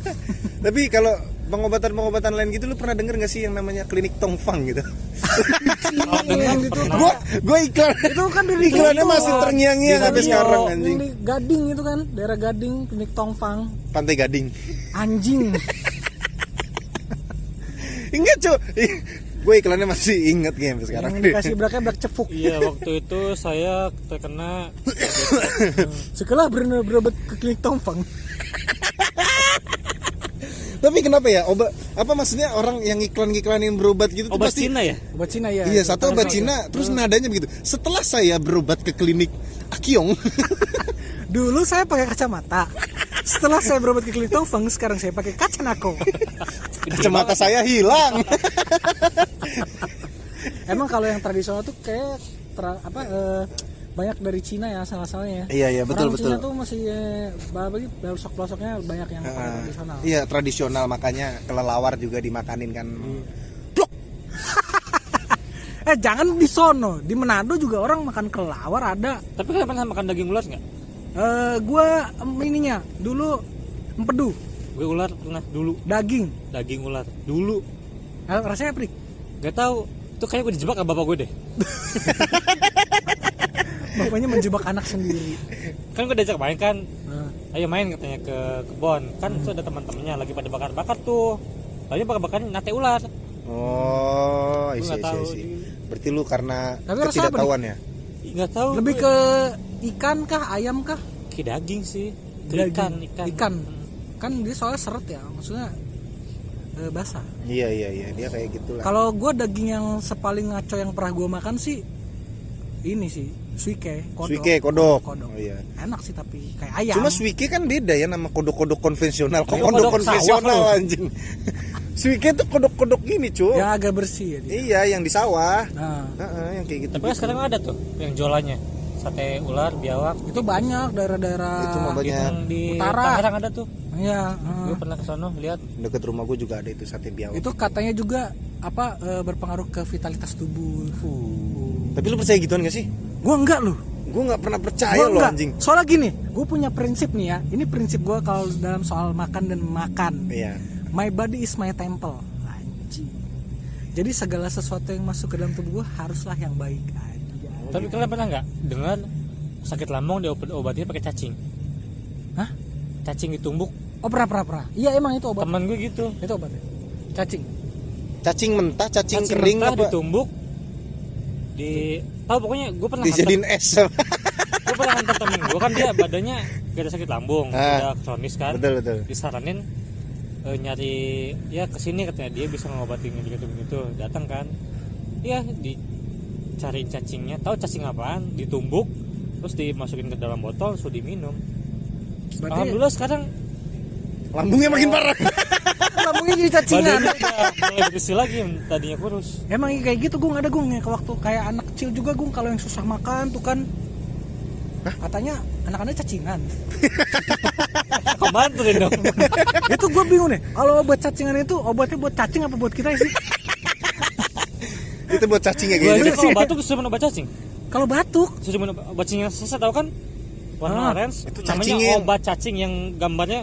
Speaker 1: Tapi kalau pengobatan-pengobatan lain gitu lu pernah denger gak sih yang namanya klinik Tongfang gitu?
Speaker 3: Dengar
Speaker 2: gitu.
Speaker 1: gua gua iklan
Speaker 2: itu kan dari
Speaker 1: iklannya
Speaker 2: itu.
Speaker 1: masih terngiang-ngiang sampai sekarang anjing.
Speaker 2: di Gading itu kan daerah Gading klinik Tongfang
Speaker 1: Pantai Gading.
Speaker 2: Anjing.
Speaker 1: Ingat cuy Gue iklannya masih inget sampai sekarang.
Speaker 2: Yang dikasih belakang belak cepuk.
Speaker 3: Iya waktu itu saya terkena
Speaker 2: setelah ber berobat ke klinik Tongfang
Speaker 1: Tapi kenapa ya? Obat Apa maksudnya orang yang iklan-iklanin berobat gitu
Speaker 3: obat
Speaker 1: pasti
Speaker 3: Cina ya?
Speaker 2: Obat Cina ya
Speaker 1: Iya satu obat. Cina Terus nadanya begitu. Setelah saya berobat ke klinik Akiong.
Speaker 2: Dulu saya pakai kacamata. Setelah saya berobat ke klinik Tongfang sekarang saya pakai kaca nako
Speaker 1: Kacamata saya hilang
Speaker 2: emang kalau yang tradisional tuh kayak tra- apa eh, banyak dari Cina ya salah-salahnya
Speaker 1: Iya, iya, betul,
Speaker 2: Orang Cina
Speaker 1: betul.
Speaker 2: tuh masih eh, bagi pelosok-pelosoknya banyak yang
Speaker 1: Ah,
Speaker 2: tradisional.
Speaker 1: Iya tradisional makanya kelelawar juga dimakanin kan. Blok
Speaker 2: eh jangan di sono. Di Manado juga orang makan kelawar ada.
Speaker 3: Tapi kalian pernah makan daging ular nggak?
Speaker 2: Eh gua em, ininya dulu empedu.
Speaker 3: Gue ular pernah dulu.
Speaker 2: Daging.
Speaker 3: Daging ular dulu.
Speaker 2: Eh, rasanya prik
Speaker 3: nggak tahu. Tuh kayak gue dijebak sama bapak gue deh.
Speaker 2: Bapaknya menjebak anak sendiri.
Speaker 3: Kan gue diajak main kan.
Speaker 2: Nah,
Speaker 3: ayo main katanya ke kebon. Kan tuh ada teman-temannya lagi pada bakar-bakar tuh. Tadi bakar-bakar nate ular.
Speaker 1: Oh isi
Speaker 3: nggak
Speaker 1: isi
Speaker 3: tahu.
Speaker 1: isi Berarti lu karena
Speaker 2: Tapi
Speaker 1: ketidaktahuan ya?
Speaker 3: Ih, nggak tahu.
Speaker 2: Lebih ke ikan kah ayam kah?
Speaker 3: Ke daging sih. Ke
Speaker 2: Daging.
Speaker 3: ikan ikan.
Speaker 2: Ikan. Kan dia soalnya seret ya. Maksudnya eh, basah.
Speaker 1: Iya iya iya. Dia kayak gitulah.
Speaker 2: Kalau gua daging yang sepaling ngaco yang pernah gua makan sih ini sih suike kodok.
Speaker 1: Suike kodok.
Speaker 2: kodok.
Speaker 1: Oh, iya.
Speaker 2: enak sih tapi kayak ayam.
Speaker 1: Cuma suike kan beda ya nama kodok-kodok konvensional. Kok
Speaker 3: Iya,
Speaker 1: kodok
Speaker 3: kodok
Speaker 1: konvensional
Speaker 3: sawah,
Speaker 1: anjing? Suike tuh kodok-kodok gini cuy
Speaker 2: yang agak bersih ya dia.
Speaker 1: Iya yang di sawah.
Speaker 2: Nah.
Speaker 1: Heeh, yang kayak gitu
Speaker 3: tapi kan sekarang ada tuh yang jualannya sate ular biawak.
Speaker 2: Itu banyak daerah-daerah
Speaker 1: Itu mah banyak.
Speaker 3: yang di
Speaker 2: Utara.
Speaker 3: Tangerang ada tuh.
Speaker 2: Iya heeh.
Speaker 3: gue pernah ke sono lihat.
Speaker 1: Deket rumah gue juga ada itu sate biawak.
Speaker 2: Itu katanya juga apa eh, berpengaruh ke vitalitas tubuh.
Speaker 1: Tapi lu percaya gituan gak sih?
Speaker 2: gua enggak loh
Speaker 1: Gue gak pernah percaya
Speaker 2: Gua
Speaker 1: loh
Speaker 2: enggak.
Speaker 1: anjing.
Speaker 2: Soalnya gini gue punya prinsip nih ya. Ini prinsip gua kalau dalam soal makan dan makan.
Speaker 1: Iya.
Speaker 2: My body is my temple. Anjing. Jadi segala sesuatu yang masuk ke dalam tubuh gua haruslah yang baik. anjing
Speaker 3: tapi kalian pernah nggak dengar sakit lambung diobat obatnya pakai cacing?
Speaker 2: Hah?
Speaker 3: Cacing ditumbuk
Speaker 2: oh pernah pernah pernah. Iya emang itu obat.
Speaker 3: Teman gue gitu.
Speaker 2: Itu obatnya cacing.
Speaker 1: Cacing mentah, cacing,
Speaker 3: cacing
Speaker 1: kering
Speaker 3: mentah
Speaker 1: apa?
Speaker 3: ditumbuk di tahu pokoknya gue pernah hantar
Speaker 1: Dijadiin es
Speaker 3: gue pernah hantar temen gue kan dia badannya gak ada sakit lambung
Speaker 1: Ah.
Speaker 3: udah kronis kan.
Speaker 1: Betul betul.
Speaker 3: Disaranin eh, nyari ya ke sini katanya dia bisa ngobatin begitu begitu datang kan. Iya dicariin cacingnya. Tahu cacing apaan? Ditumbuk terus dimasukin ke dalam botol sudah diminum.
Speaker 2: Berarti
Speaker 3: alhamdulillah sekarang
Speaker 1: Lambungnya makin parah.
Speaker 2: Lambungnya jadi cacingan.
Speaker 3: Mulai bersih lagi yang tadinya kurus.
Speaker 2: Emang kayak gitu gung. Ada gung ya ke waktu kayak anak kecil juga gung kalau yang susah makan tuh kan. Katanya anak-anak cacingan.
Speaker 3: Kemantuin dong.
Speaker 2: Itu gue bingung nih. Kalau obat cacingan itu obatnya buat cacing apa buat kita sih
Speaker 1: itu buat cacing ya
Speaker 3: aja
Speaker 1: kayaknya
Speaker 3: kalau batuk sudah obat cacing.
Speaker 2: Kalau batuk,
Speaker 3: Sudah minum obat cacing yang saya tahu kan? Warna
Speaker 2: Ah,
Speaker 3: orange.
Speaker 1: itu
Speaker 3: namanya
Speaker 1: cacingin.
Speaker 3: obat cacing yang gambarnya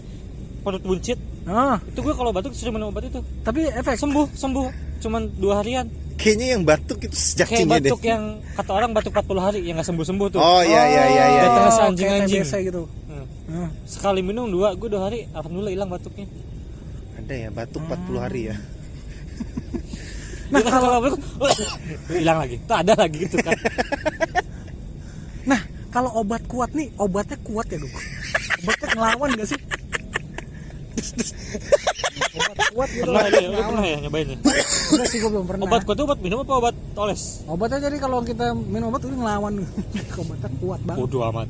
Speaker 3: perut buncit.
Speaker 2: ah,
Speaker 3: Itu gue kalau batuk sudah minum obat itu.
Speaker 2: tapi efek.
Speaker 3: Sembuh, sembuh. Cuman dua harian.
Speaker 1: kayaknya yang batuk itu
Speaker 3: Kayak
Speaker 1: cacingnya deh
Speaker 3: batuk yang kata orang batuk 40 hari yang nggak sembuh sembuh tuh.
Speaker 1: oh iya iya iya iya iya.
Speaker 3: anjing-anjing.
Speaker 2: kayak TBC gitu.
Speaker 3: Hmm.
Speaker 2: Ah.
Speaker 3: Sekali minum dua, gue dua hari alhamdulillah hilang batuknya.
Speaker 1: ada ya batuk 40 hari ya
Speaker 3: Nah kalau hilang lagi, tak ada lagi gitu kan.
Speaker 2: Nah, kalau obat kuat nih, obatnya kuat ya, Gung? Obatnya ngelawan gak sih? obat kuat gitu.
Speaker 3: Pernah ya, lu pernah ya nyobain ya?
Speaker 2: Enggak sih, gue belum pernah.
Speaker 3: Obat kuat itu obat minum apa obat oles?
Speaker 2: Obatnya jadi kalau kita minum obat udah ngelawan. obatnya kuat banget.
Speaker 3: Bodoh amat.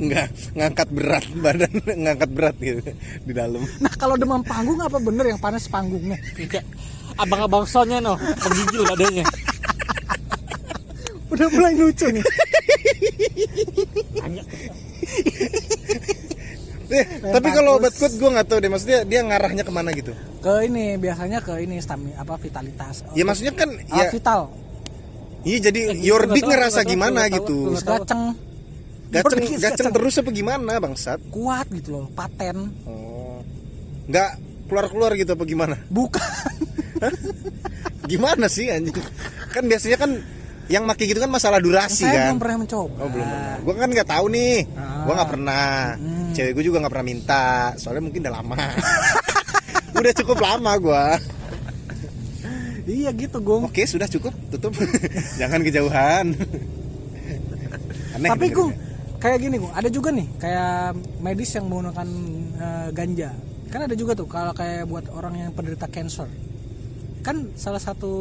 Speaker 1: nggak ngangkat berat badan ngangkat berat gitu di dalam
Speaker 2: Nah, kalau demam panggung apa bener yang panas panggungnya?
Speaker 3: Enggak. Abang-abang soalnya no, menggigil badannya.
Speaker 2: Udah mulai lucu nih.
Speaker 1: Eh, tapi kalau obat kuat gue nggak tahu deh maksudnya dia ngarahnya ke mana gitu
Speaker 2: Ke ini biasanya ke ini stamina apa vitalitas.
Speaker 1: ya maksudnya kan
Speaker 2: Ah,
Speaker 1: ya
Speaker 2: vital.
Speaker 1: iya jadi
Speaker 3: Eh, gitu, nggak tahu,
Speaker 1: ngerasa
Speaker 3: tahu,
Speaker 1: gimana gitu
Speaker 3: tahu.
Speaker 2: Gaceng
Speaker 1: gaceng gaceng. terus apa gimana bangsat
Speaker 2: kuat gitu loh, paten.
Speaker 1: oh nggak keluar keluar gitu apa gimana
Speaker 2: Bukan.
Speaker 1: gimana sih anjing kan biasanya kan yang make gitu kan masalah durasi
Speaker 2: Saya
Speaker 1: kan
Speaker 2: belum pernah mencoba.
Speaker 1: Oh belum pernah. Gue kan nggak tahu nih.
Speaker 2: Ah.
Speaker 1: Gue nggak pernah.
Speaker 2: Hmm.
Speaker 1: Cewek gue juga nggak pernah minta. Soalnya mungkin udah lama. udah cukup lama gue.
Speaker 2: Iya gitu, Gung.
Speaker 1: Oke sudah cukup. Tutup. Jangan kejauhan. Aneh.
Speaker 2: Tapi Gung,
Speaker 1: ya.
Speaker 2: kayak gini Gung, ada juga nih kayak medis yang menggunakan eh, ganja. Kan ada juga tuh kalau kayak buat orang yang penderita cancer. Kan salah satu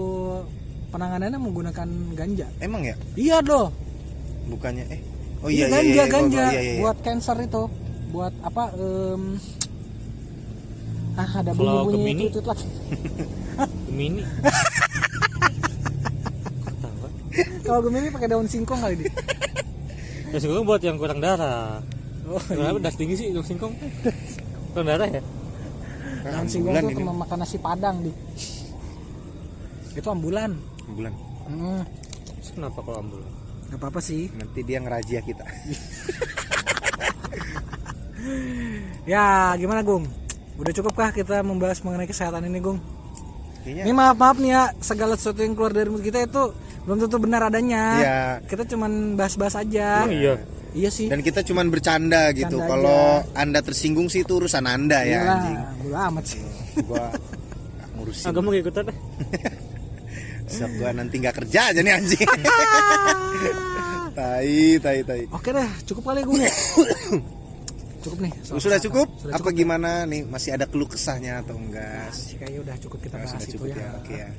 Speaker 2: penanganannya menggunakan ganja.
Speaker 1: Emang ya?
Speaker 2: Iya doh.
Speaker 1: Bukannya eh. Oh
Speaker 2: iya,
Speaker 1: iya,
Speaker 2: ganja
Speaker 1: iya, iya,
Speaker 2: ganja
Speaker 1: iya, iya, iya.
Speaker 2: buat cancer itu. Buat apa em, Ah, ada bunyi-bunyi
Speaker 3: Gemini?
Speaker 2: tutut lagi.
Speaker 3: Gemini.
Speaker 2: Kalau Gemini pakai daun singkong kali dia.
Speaker 3: Daun singkong buat yang kurang darah.
Speaker 2: Oh,
Speaker 3: Kenapa darah tinggi sih daun singkong? Kurang darah ya?
Speaker 2: Daun singkong tuh
Speaker 1: ini.
Speaker 2: kema- makan nasi padang di. Itu ambulan.
Speaker 1: Ambulan.
Speaker 2: Hmm,
Speaker 3: Terus Kenapa kalau ambul?
Speaker 2: gak apa-apa sih.
Speaker 1: Nanti dia ngerajia kita.
Speaker 2: Ya, gimana Gung? Udah cukupkah kita membahas mengenai kesehatan ini, Gung?
Speaker 1: Kayaknya
Speaker 2: Ini maaf maaf nih ya, segala sesuatu yang keluar dari mulut kita itu belum tentu benar adanya.
Speaker 1: Iya.
Speaker 2: Kita cuman bahas-bahas aja.
Speaker 3: Oh iya.
Speaker 2: Iya sih.
Speaker 1: dan kita cuman bercanda gitu. Kalau Anda tersinggung sih itu urusan Anda ya
Speaker 2: Iyalah,
Speaker 1: anjing.
Speaker 2: bodo amat sih.
Speaker 1: Gua ngurusin.
Speaker 3: Ah, kamu gak ikutan deh.
Speaker 1: Siap gua nanti nggak kerja aja nih anjing. tai, tai, tai.
Speaker 2: Oke deh, cukup kali ya. cukup nih. soal
Speaker 1: Sudah cukup?
Speaker 2: Sudah
Speaker 1: Apa gimana nih? Masih ada keluh kesahnya atau enggak?
Speaker 2: Sih, Kayaknya udah cukup kita
Speaker 1: Oh,
Speaker 2: bahas
Speaker 1: sudah
Speaker 2: itu
Speaker 1: cukup
Speaker 2: ya.
Speaker 1: ya. Oke ya.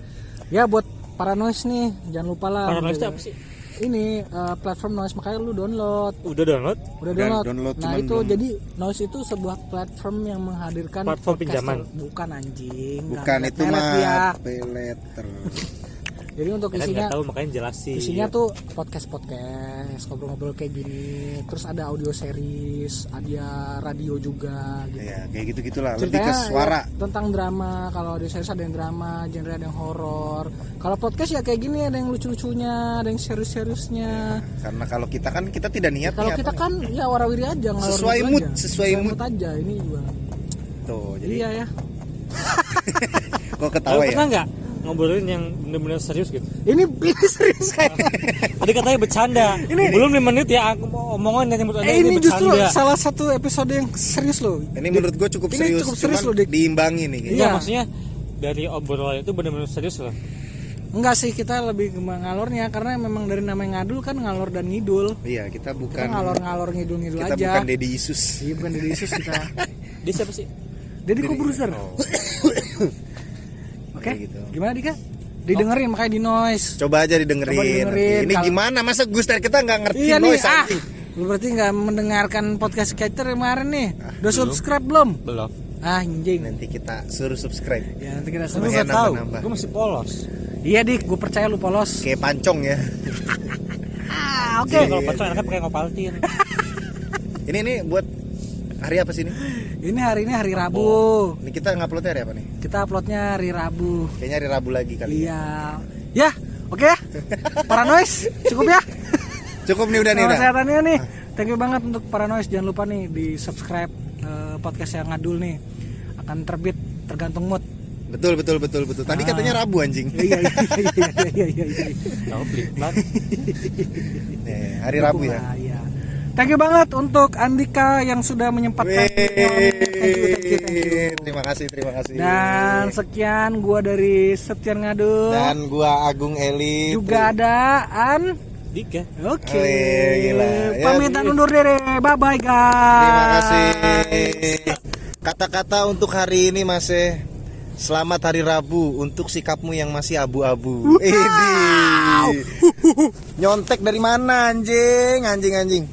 Speaker 2: Ya buat para noise nih, jangan lupa lah.
Speaker 3: Para noise itu apa sih?
Speaker 2: Ini eh, platform noise makanya lu download.
Speaker 3: Udah download?
Speaker 2: Udah
Speaker 1: Udah
Speaker 2: download.
Speaker 1: download,
Speaker 2: nah itu
Speaker 1: belum-
Speaker 2: jadi noise itu sebuah platform yang menghadirkan
Speaker 3: Platform
Speaker 2: podcaster.
Speaker 3: pinjaman.
Speaker 2: Bukan anjing.
Speaker 1: Bukan itu mah
Speaker 2: dia. Jadi untuk
Speaker 3: Kan
Speaker 2: isinya
Speaker 3: nggak tahu makanya jelasin.
Speaker 2: isinya tuh podcast podcast ngobrol-ngobrol kayak gini. Terus ada audio series, ada radio juga. Gitu.
Speaker 1: Ya, kayak gitu gitulah. Lebih ke
Speaker 2: Ceritanya
Speaker 1: suara.
Speaker 2: ya, tentang drama. Kalau audio series ada yang drama, genre ada yang horor. Kalau podcast ya kayak gini ada yang lucu-lucunya, ada yang serius-seriusnya.
Speaker 1: Karena kalau kita kan kita tidak niat
Speaker 2: Kalau kita kan ya warawiri aja
Speaker 1: Sesuai mood,
Speaker 2: aja.
Speaker 1: sesuai mood.
Speaker 2: aja ini juga.
Speaker 1: Tuh, jadi
Speaker 2: Iya ya.
Speaker 1: kok ketawa ya?
Speaker 3: pernah nggak ngobrolin yang bener-bener serius gitu?
Speaker 2: Ini ini serius kayak.
Speaker 3: Tadi katanya bercanda.
Speaker 2: Ini-
Speaker 3: belum 5 menit ya aku mau omongan yang menurut anda
Speaker 2: Eh, ini justru
Speaker 3: bercanda.
Speaker 2: salah satu episode yang serius loh.
Speaker 1: Ini menurut gue cukup
Speaker 2: Ini
Speaker 1: serius,
Speaker 2: cukup serius loh, Dik.
Speaker 1: diimbangi nih.
Speaker 3: Iya,
Speaker 2: Iya.
Speaker 3: maksudnya dari obrolan itu benar-benar serius loh.
Speaker 2: Enggak sih kita lebih ngalornya karena memang dari namanya ngadul kan ngalor dan ngidul.
Speaker 1: Iya, kita
Speaker 2: Kita
Speaker 1: bukan
Speaker 2: ngalor-ngalor ngidul-ngidul
Speaker 1: kita
Speaker 2: aja.
Speaker 1: bukan Deddy Isus.
Speaker 2: Iya bukan dari Yesus kita.
Speaker 3: Dia siapa sih?
Speaker 2: Deddy Kobuzer.
Speaker 1: Oh,
Speaker 2: Oke.
Speaker 1: gitu.
Speaker 2: Gimana Dika? Didengerin makanya di noise.
Speaker 1: Coba aja didengerin.
Speaker 2: Coba didengerin,
Speaker 1: nanti. Ini
Speaker 2: kalau-
Speaker 1: gimana? Masa Guster kita nggak ngerti
Speaker 2: Iya nih,
Speaker 1: noise
Speaker 2: ah.
Speaker 1: anjing?
Speaker 2: Lu berarti nggak mendengarkan podcast Catcher kemarin nih? Udah subscribe belum?
Speaker 3: Belum.
Speaker 2: Ah, anjing.
Speaker 1: Nanti kita suruh subscribe.
Speaker 2: Ya nanti kita
Speaker 3: Gue
Speaker 2: subscribe.
Speaker 3: nggak tahu. Gue masih polos.
Speaker 2: Iya dik, gue percaya lu polos.
Speaker 1: Kayak pancong ya.
Speaker 2: Ah, oke.
Speaker 3: Jadi kalau pacar enaknya pakai ngopaltin.
Speaker 1: Ini ini buat Hari apa sih ini?
Speaker 2: Ini hari ini hari Rabu.
Speaker 1: Ini kita nguploadnya hari apa nih?
Speaker 2: Kita uploadnya hari Rabu.
Speaker 1: Kayaknya hari Rabu lagi kali. ya.
Speaker 2: Iya. Ya, oke ya. Para noise, cukup ya.
Speaker 1: Cukup nih udah nih
Speaker 2: Sama
Speaker 1: udah.
Speaker 2: sehatannya nih. Thank you banget untuk para noise. Jangan lupa nih di subscribe eh, podcast yang ngadul nih. Akan terbit tergantung mood.
Speaker 1: Betul betul betul betul. Tadi katanya Rabu anjing.
Speaker 2: Iya iya iya iya iya iya. iya.
Speaker 1: Nih, hari Rabu ya.
Speaker 2: Nah, iya. Thank you banget untuk Andika yang sudah menyempatkan. Thank you, thank you, thank you.
Speaker 1: Terima kasih, terima kasih.
Speaker 2: Dan sekian gua dari Setian Ngadu.
Speaker 1: Dan gua Agung Eli.
Speaker 2: juga ada An.
Speaker 3: Dika.
Speaker 2: Oke.
Speaker 1: Oh, iya, gila. Ya,
Speaker 2: Pamitan undur diri. Bye bye guys.
Speaker 1: Terima kasih. Kata-kata untuk hari ini Mas eh. Selamat hari Rabu untuk sikapmu yang masih abu-abu. Ini. Nyontek dari mana anjing? Anjing anjing.